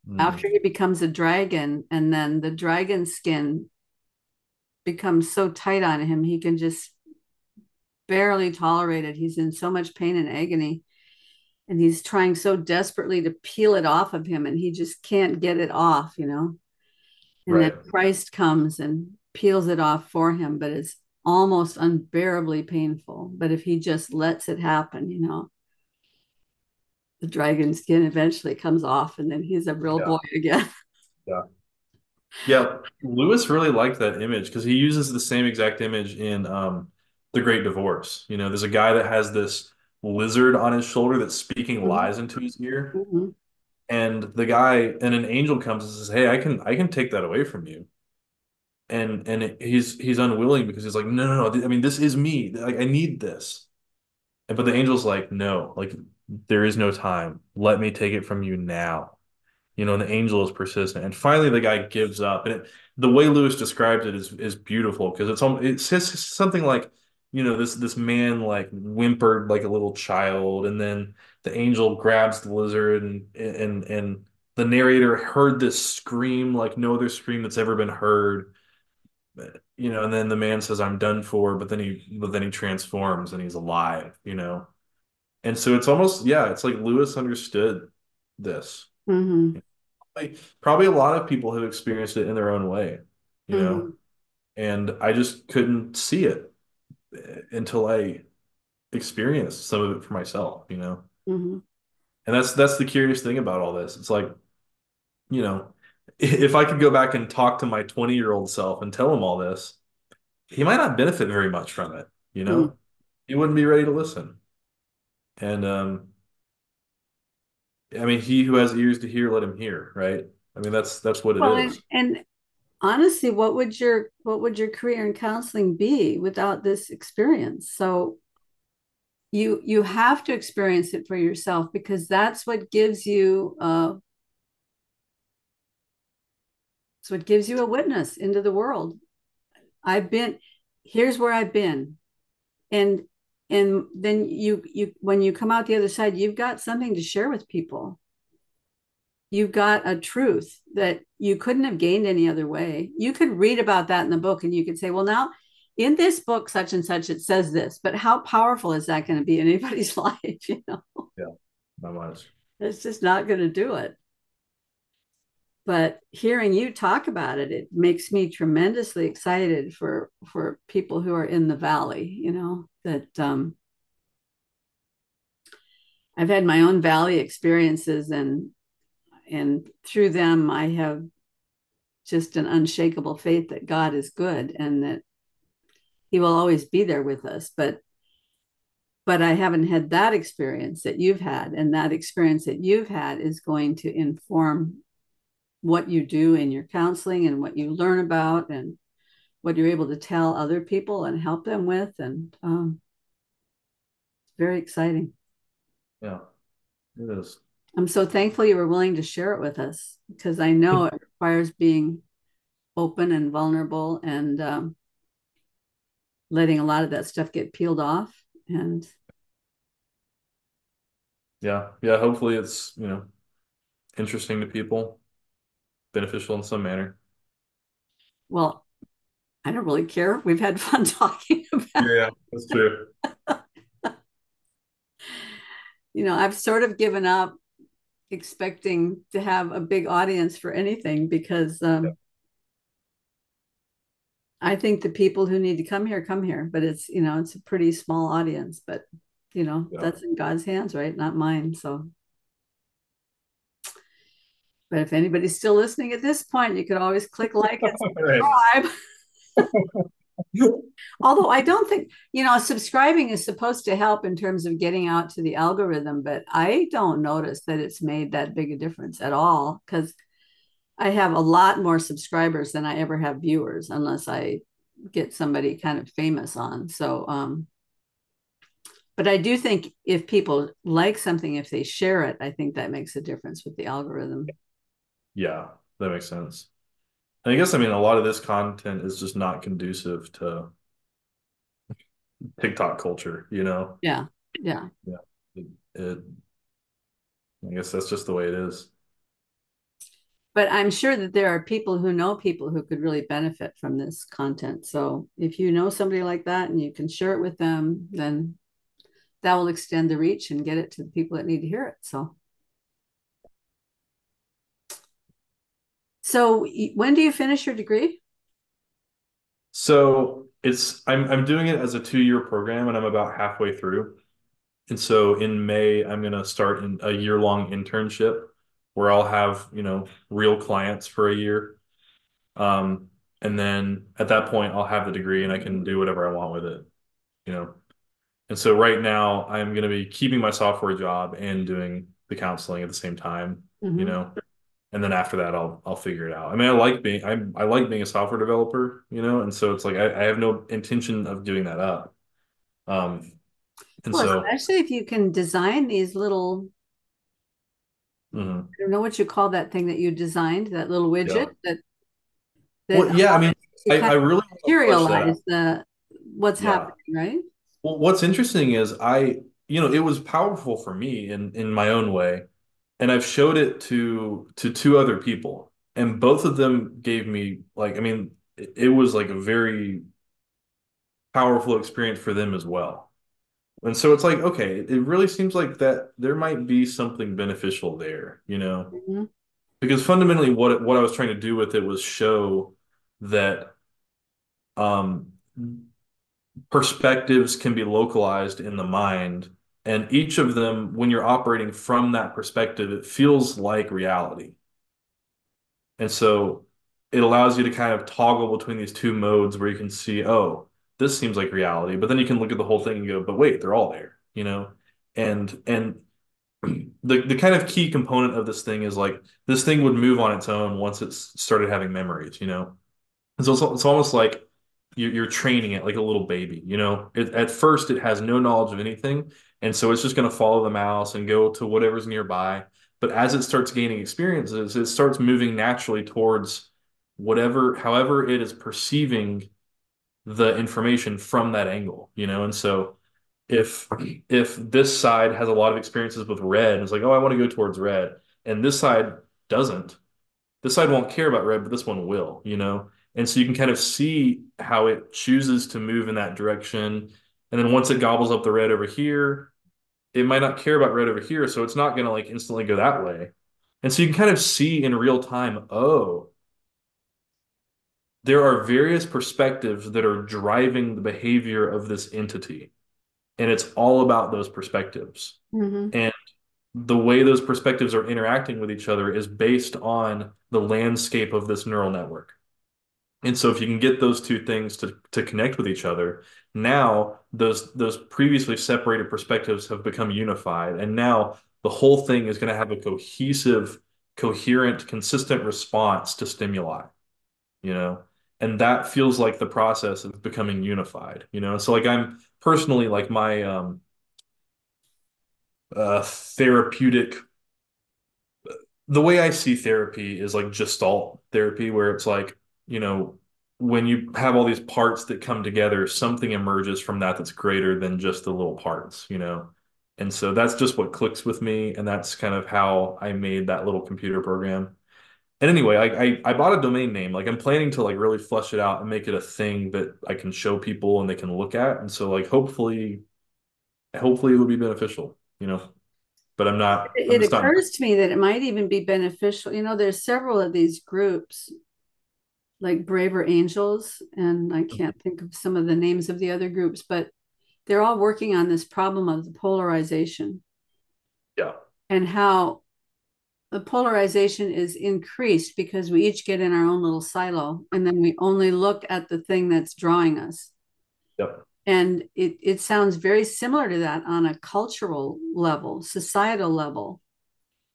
Mm, after he becomes a dragon, and then the dragon skin becomes so tight on him, he can just barely tolerate it. He's in so much pain and agony, and he's trying so desperately to peel it off of him, and he just can't get it off, you know? And right. Christ comes and peels it off for him, but it's almost unbearably painful. But if he just lets it happen, you know, the dragon skin eventually comes off and then he's a real Yeah. boy again. Yeah. Yeah. Lewis really liked that image because he uses the same exact image in um, The Great Divorce. You know, there's a guy that has this lizard on his shoulder that's speaking Mhm. lies into his ear. Mhm. And the guy and an angel comes and says, "Hey, I can I can take that away from you." And and it, he's he's unwilling because he's like, "No, no, no. I mean, this is me. Like I need this." And but the angel's like, "No, like there is no time. Let me take it from you now." You know, and the angel is persistent. And finally the guy gives up. And it, the way Lewis describes it is is beautiful because it's almost it says something like, you know, this this man like whimpered like a little child, and then the angel grabs the lizard and and and the narrator heard this scream like no other scream that's ever been heard. You know, and then the man says, I'm done for, but then he but then he transforms and he's alive, you know. And so it's almost, yeah, it's like Lewis understood this. Mhm. Like, probably a lot of people have experienced it in their own way, you know, Mhm. and I just couldn't see it until I experienced some of it for myself, you know. Mhm. And that's that's the curious thing about all this. It's like, you know, if I could go back and talk to my 20 year old self and tell him all this, he might not benefit very much from it, you know. He wouldn't be ready to listen. And um I mean, he who has ears to hear, let him hear, right? I mean, that's that's what it Well, and, is. and honestly, what would your what would your career in counseling be without this experience? So you you have to experience it for yourself because that's what gives you uh it's what gives you a witness into the world. I've been here's where I've been. And and then you you when you come out the other side, you've got something to share with people. You've got a truth that you couldn't have gained any other way. You could read about that in the book and you could say, well, now in this book, such and such, it says this, but how powerful is that going to be in anybody's life? You know, Yeah, not much. it's just not going to do it. But hearing you talk about it, it makes me tremendously excited for for people who are in the valley. You know that um, I've had my own valley experiences, and and through them, I have just an unshakable faith that God is good and that He will always be there with us. But but I haven't had that experience that you've had, and that experience that you've had is going to inform what you do in your counseling and what you learn about and what you're able to tell other people and help them with and um, it's very exciting Yeah, it is. i'm so thankful you were willing to share it with us because i know it requires being open and vulnerable and um, letting a lot of that stuff get peeled off and Yeah, yeah. Hopefully, it's you know interesting to people, beneficial in some manner. well i don't really care we've had fun talking about Yeah, that's true. you know i've sort of given up expecting to have a big audience for anything because um, Yeah. I think the people who need to come here come here, but it's you know it's a pretty small audience, but you know Yeah. that's in God's hands, right? Not mine. So, but if anybody's still listening at this point, you could always click like and subscribe. Although I don't think you know subscribing is supposed to help in terms of getting out to the algorithm, but I don't notice that it's made that big a difference at all because I have a lot more subscribers than I ever have viewers, unless I get somebody kind of famous on. So, um, but I do think if people like something, if they share it, I think that makes a difference with the algorithm. Yeah, that makes sense. And I guess I mean a lot of this content is just not conducive to TikTok culture, you know? Yeah, yeah. Yeah. It, it, I guess that's just the way it is. But I'm sure that there are people who know people who could really benefit from this content. So if you know somebody like that and you can share it with them, then that will extend the reach and get it to the people that need to hear it. So, so when do you finish your degree? So it's I'm I'm doing it as a two-year program and I'm about halfway through. And so in May, I'm gonna start in a year-long internship where I'll have, you know, real clients for a year. Um, and then at that point I'll have the degree and I can do whatever I want with it, you know. And so right now I'm going to be keeping my software job and doing the counseling at the same time, Mm-hmm. you know. And then after that I'll I'll figure it out. I mean, I like being I I like being a software developer, you know, and so it's like I, I have no intention of giving that up. Um, and Well, so especially if you can design these little, mhm. I don't know what you call that thing that you designed, that little widget Yeah. that that Well, yeah, I mean, I, I really want to flesh that out. materialize the what's Yeah. happening, right? Well, what's interesting is I, you know, it was powerful for me in in my own way, and I've showed it to to two other people, and both of them gave me like, I mean, it, it was like a very powerful experience for them as well. And so it's like, okay, it really seems like that there might be something beneficial there, you know, Mhm. because fundamentally what it, what I was trying to do with it was show that um perspectives can be localized in the mind. And each of them, when you're operating from that perspective, it feels like reality. And so it allows you to kind of toggle between these two modes where you can see, oh, this seems like reality, but then you can look at the whole thing and go, but wait, they're all there, you know? And and the the kind of key component of this thing is like this thing would move on its own once it started having memories, you know? And so it's, it's almost like you're, you're training it like a little baby. You know, it, at first it has no knowledge of anything, and so it's just going to follow the mouse and go to whatever's nearby. But as it starts gaining experiences, it starts moving naturally towards whatever, however it is perceiving the information from that angle. You know, and so if if this side has a lot of experiences with red, it's like, oh, I want to go towards red, and this side doesn't this side won't care about red, but this one will, you know? And so you can kind of see how it chooses to move in that direction. And then once it gobbles up the red over here, it might not care about red over here. So it's not going to like instantly go that way. And so you can kind of see in real time, oh, there are various perspectives that are driving the behavior of this entity. And it's all about those perspectives. Mhm. And the way those perspectives are interacting with each other is based on the landscape of this neural network. And so if you can get those two things to, to connect with each other, now those those previously separated perspectives have become unified. And now the whole thing is going to have a cohesive, coherent, consistent response to stimuli, you know? And that feels like the process of becoming unified, you know? So like I'm personally like my um uh therapeutic the way I see therapy is like gestalt therapy, where it's like, you know, when you have all these parts that come together, something emerges from that that's greater than just the little parts, you know? And so that's just what clicks with me. And that's kind of how I made that little computer program. And anyway, I, I, I bought a domain name. Like I'm planning to like really flesh it out and make it a thing that I can show people and they can look at. And so like hopefully, hopefully it'll be beneficial, you know? But I'm not, I'm It just not occurs to me that it might even be beneficial. You know, there's several of these groups, like Braver Angels, and I mm-hmm. can't think of some of the names of the other groups, but they're all working on this problem of the polarization yeah. and how the polarization is increased because we each get in our own little silo and then we only look at the thing that's drawing us. Yep. And it, it sounds very similar to that on a cultural level, societal level.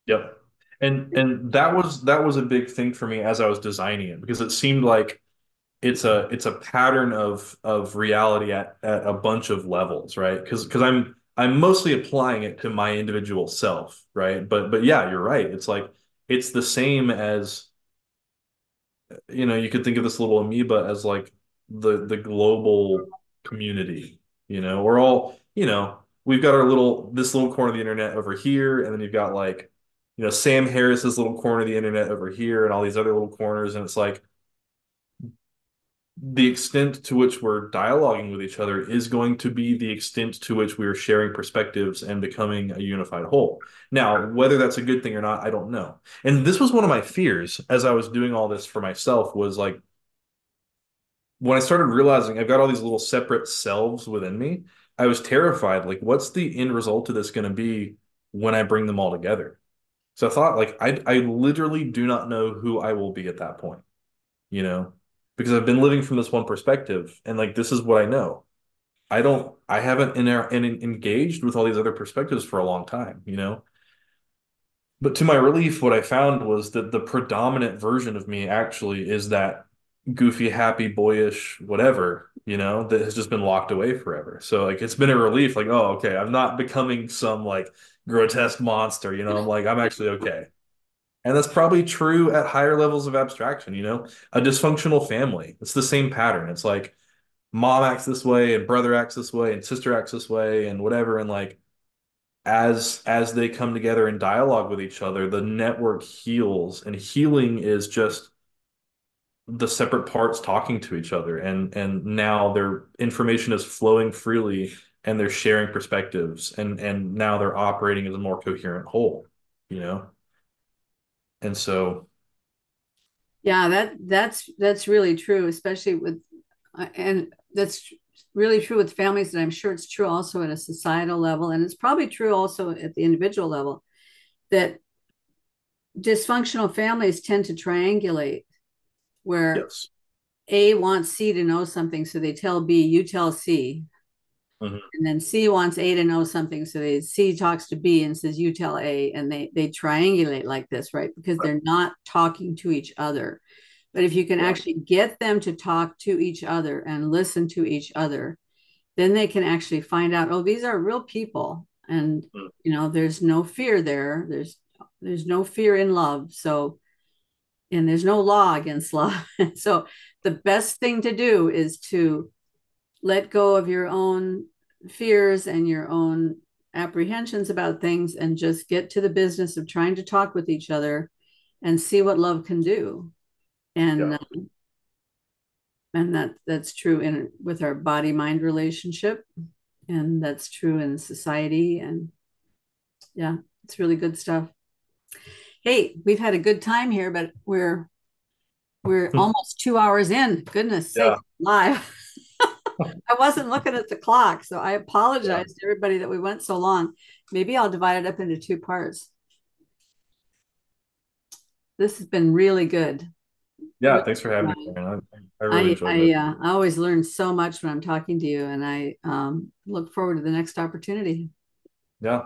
Yep. And and that was that was a big thing for me as I was designing it because it seemed like it's a it's a pattern of of reality at at a bunch of levels, right? Because because I'm I'm mostly applying it to my individual self, right? But but yeah, you're right. It's like it's the same as you know, you could think of this little amoeba as like the the global community, you know. We're all, you know, we've got our little this little corner of the internet over here, and then you've got like, you know, Sam Harris's little corner of the internet over here, and all these other little corners, and it's like the extent to which we're dialoguing with each other is going to be the extent to which we are sharing perspectives and becoming a unified whole. Now, whether that's a good thing or not, I don't know. And this was one of my fears as I was doing all this for myself was like when I started realizing I've got all these little separate selves within me, I was terrified. Like, what's the end result of this going to be when I bring them all together? So I thought, like, I I literally do not know who I will be at that point, you know, because I've been living from this one perspective, and like this is what I know. I don't I haven't in, in, engaged with all these other perspectives for a long time, you know. But to my relief, what I found was that the predominant version of me actually is that goofy, happy, boyish, whatever, you know, that has just been locked away forever. So like it's been a relief, like, oh, okay, I'm not becoming some like grotesque monster, you know, I'm like, I'm actually okay. And that's probably true at higher levels of abstraction, you know, a dysfunctional family. It's the same pattern. It's like mom acts this way and brother acts this way and sister acts this way and whatever. And like as as they come together in dialogue with each other, the network heals. And healing is just the separate parts talking to each other and and now their information is flowing freely and they're sharing perspectives and and now they're operating as a more coherent whole you know and so yeah that that's that's really true especially with uh, and that's really true with families and i'm sure it's true also at a societal level and it's probably true also at the individual level that dysfunctional families tend to triangulate where yes. A wants C to know something, so they tell B, you tell C. Mm-hmm. And then C wants A to know something, so they C talks to B and says, "You tell A," and they they triangulate like this, right? Because right. they're not talking to each other. But if you can actually get them to talk to each other and listen to each other, then they can actually find out, oh, these are real people, and mm-hmm. you know, there's no fear there. There's there's no fear in love. So and there's no law against love. so the best thing to do is to let go of your own fears and your own apprehensions about things and just get to the business of trying to talk with each other and see what love can do. And yeah. um, and that that's true in with our body mind relationship and that's true in society and yeah, it's really good stuff hey, we've had a good time here, but we're we're hmm. almost two hours in. Goodness yeah. sake, live. I wasn't looking at the clock, so I apologize yeah. to everybody that we went so long. Maybe I'll divide it up into two parts. This has been really good. Yeah, really thanks for having me. I, I really I, I, uh, I, always learn so much when I'm talking to you, and I um, look forward to the next opportunity. Yeah,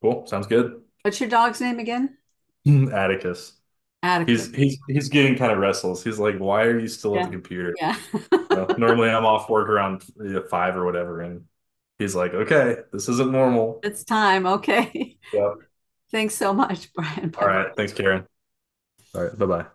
cool. Sounds good. What's your dog's name again? Atticus. He's he's he's getting kind of restless. He's like, "Why are you still yeah. at the computer?" Yeah. know, normally I'm off work around five or whatever, and he's like, "Okay, this isn't normal. It's time." Okay. Yeah. Thanks so much, Ryan. All right. Thanks, Karen. All right. Bye bye.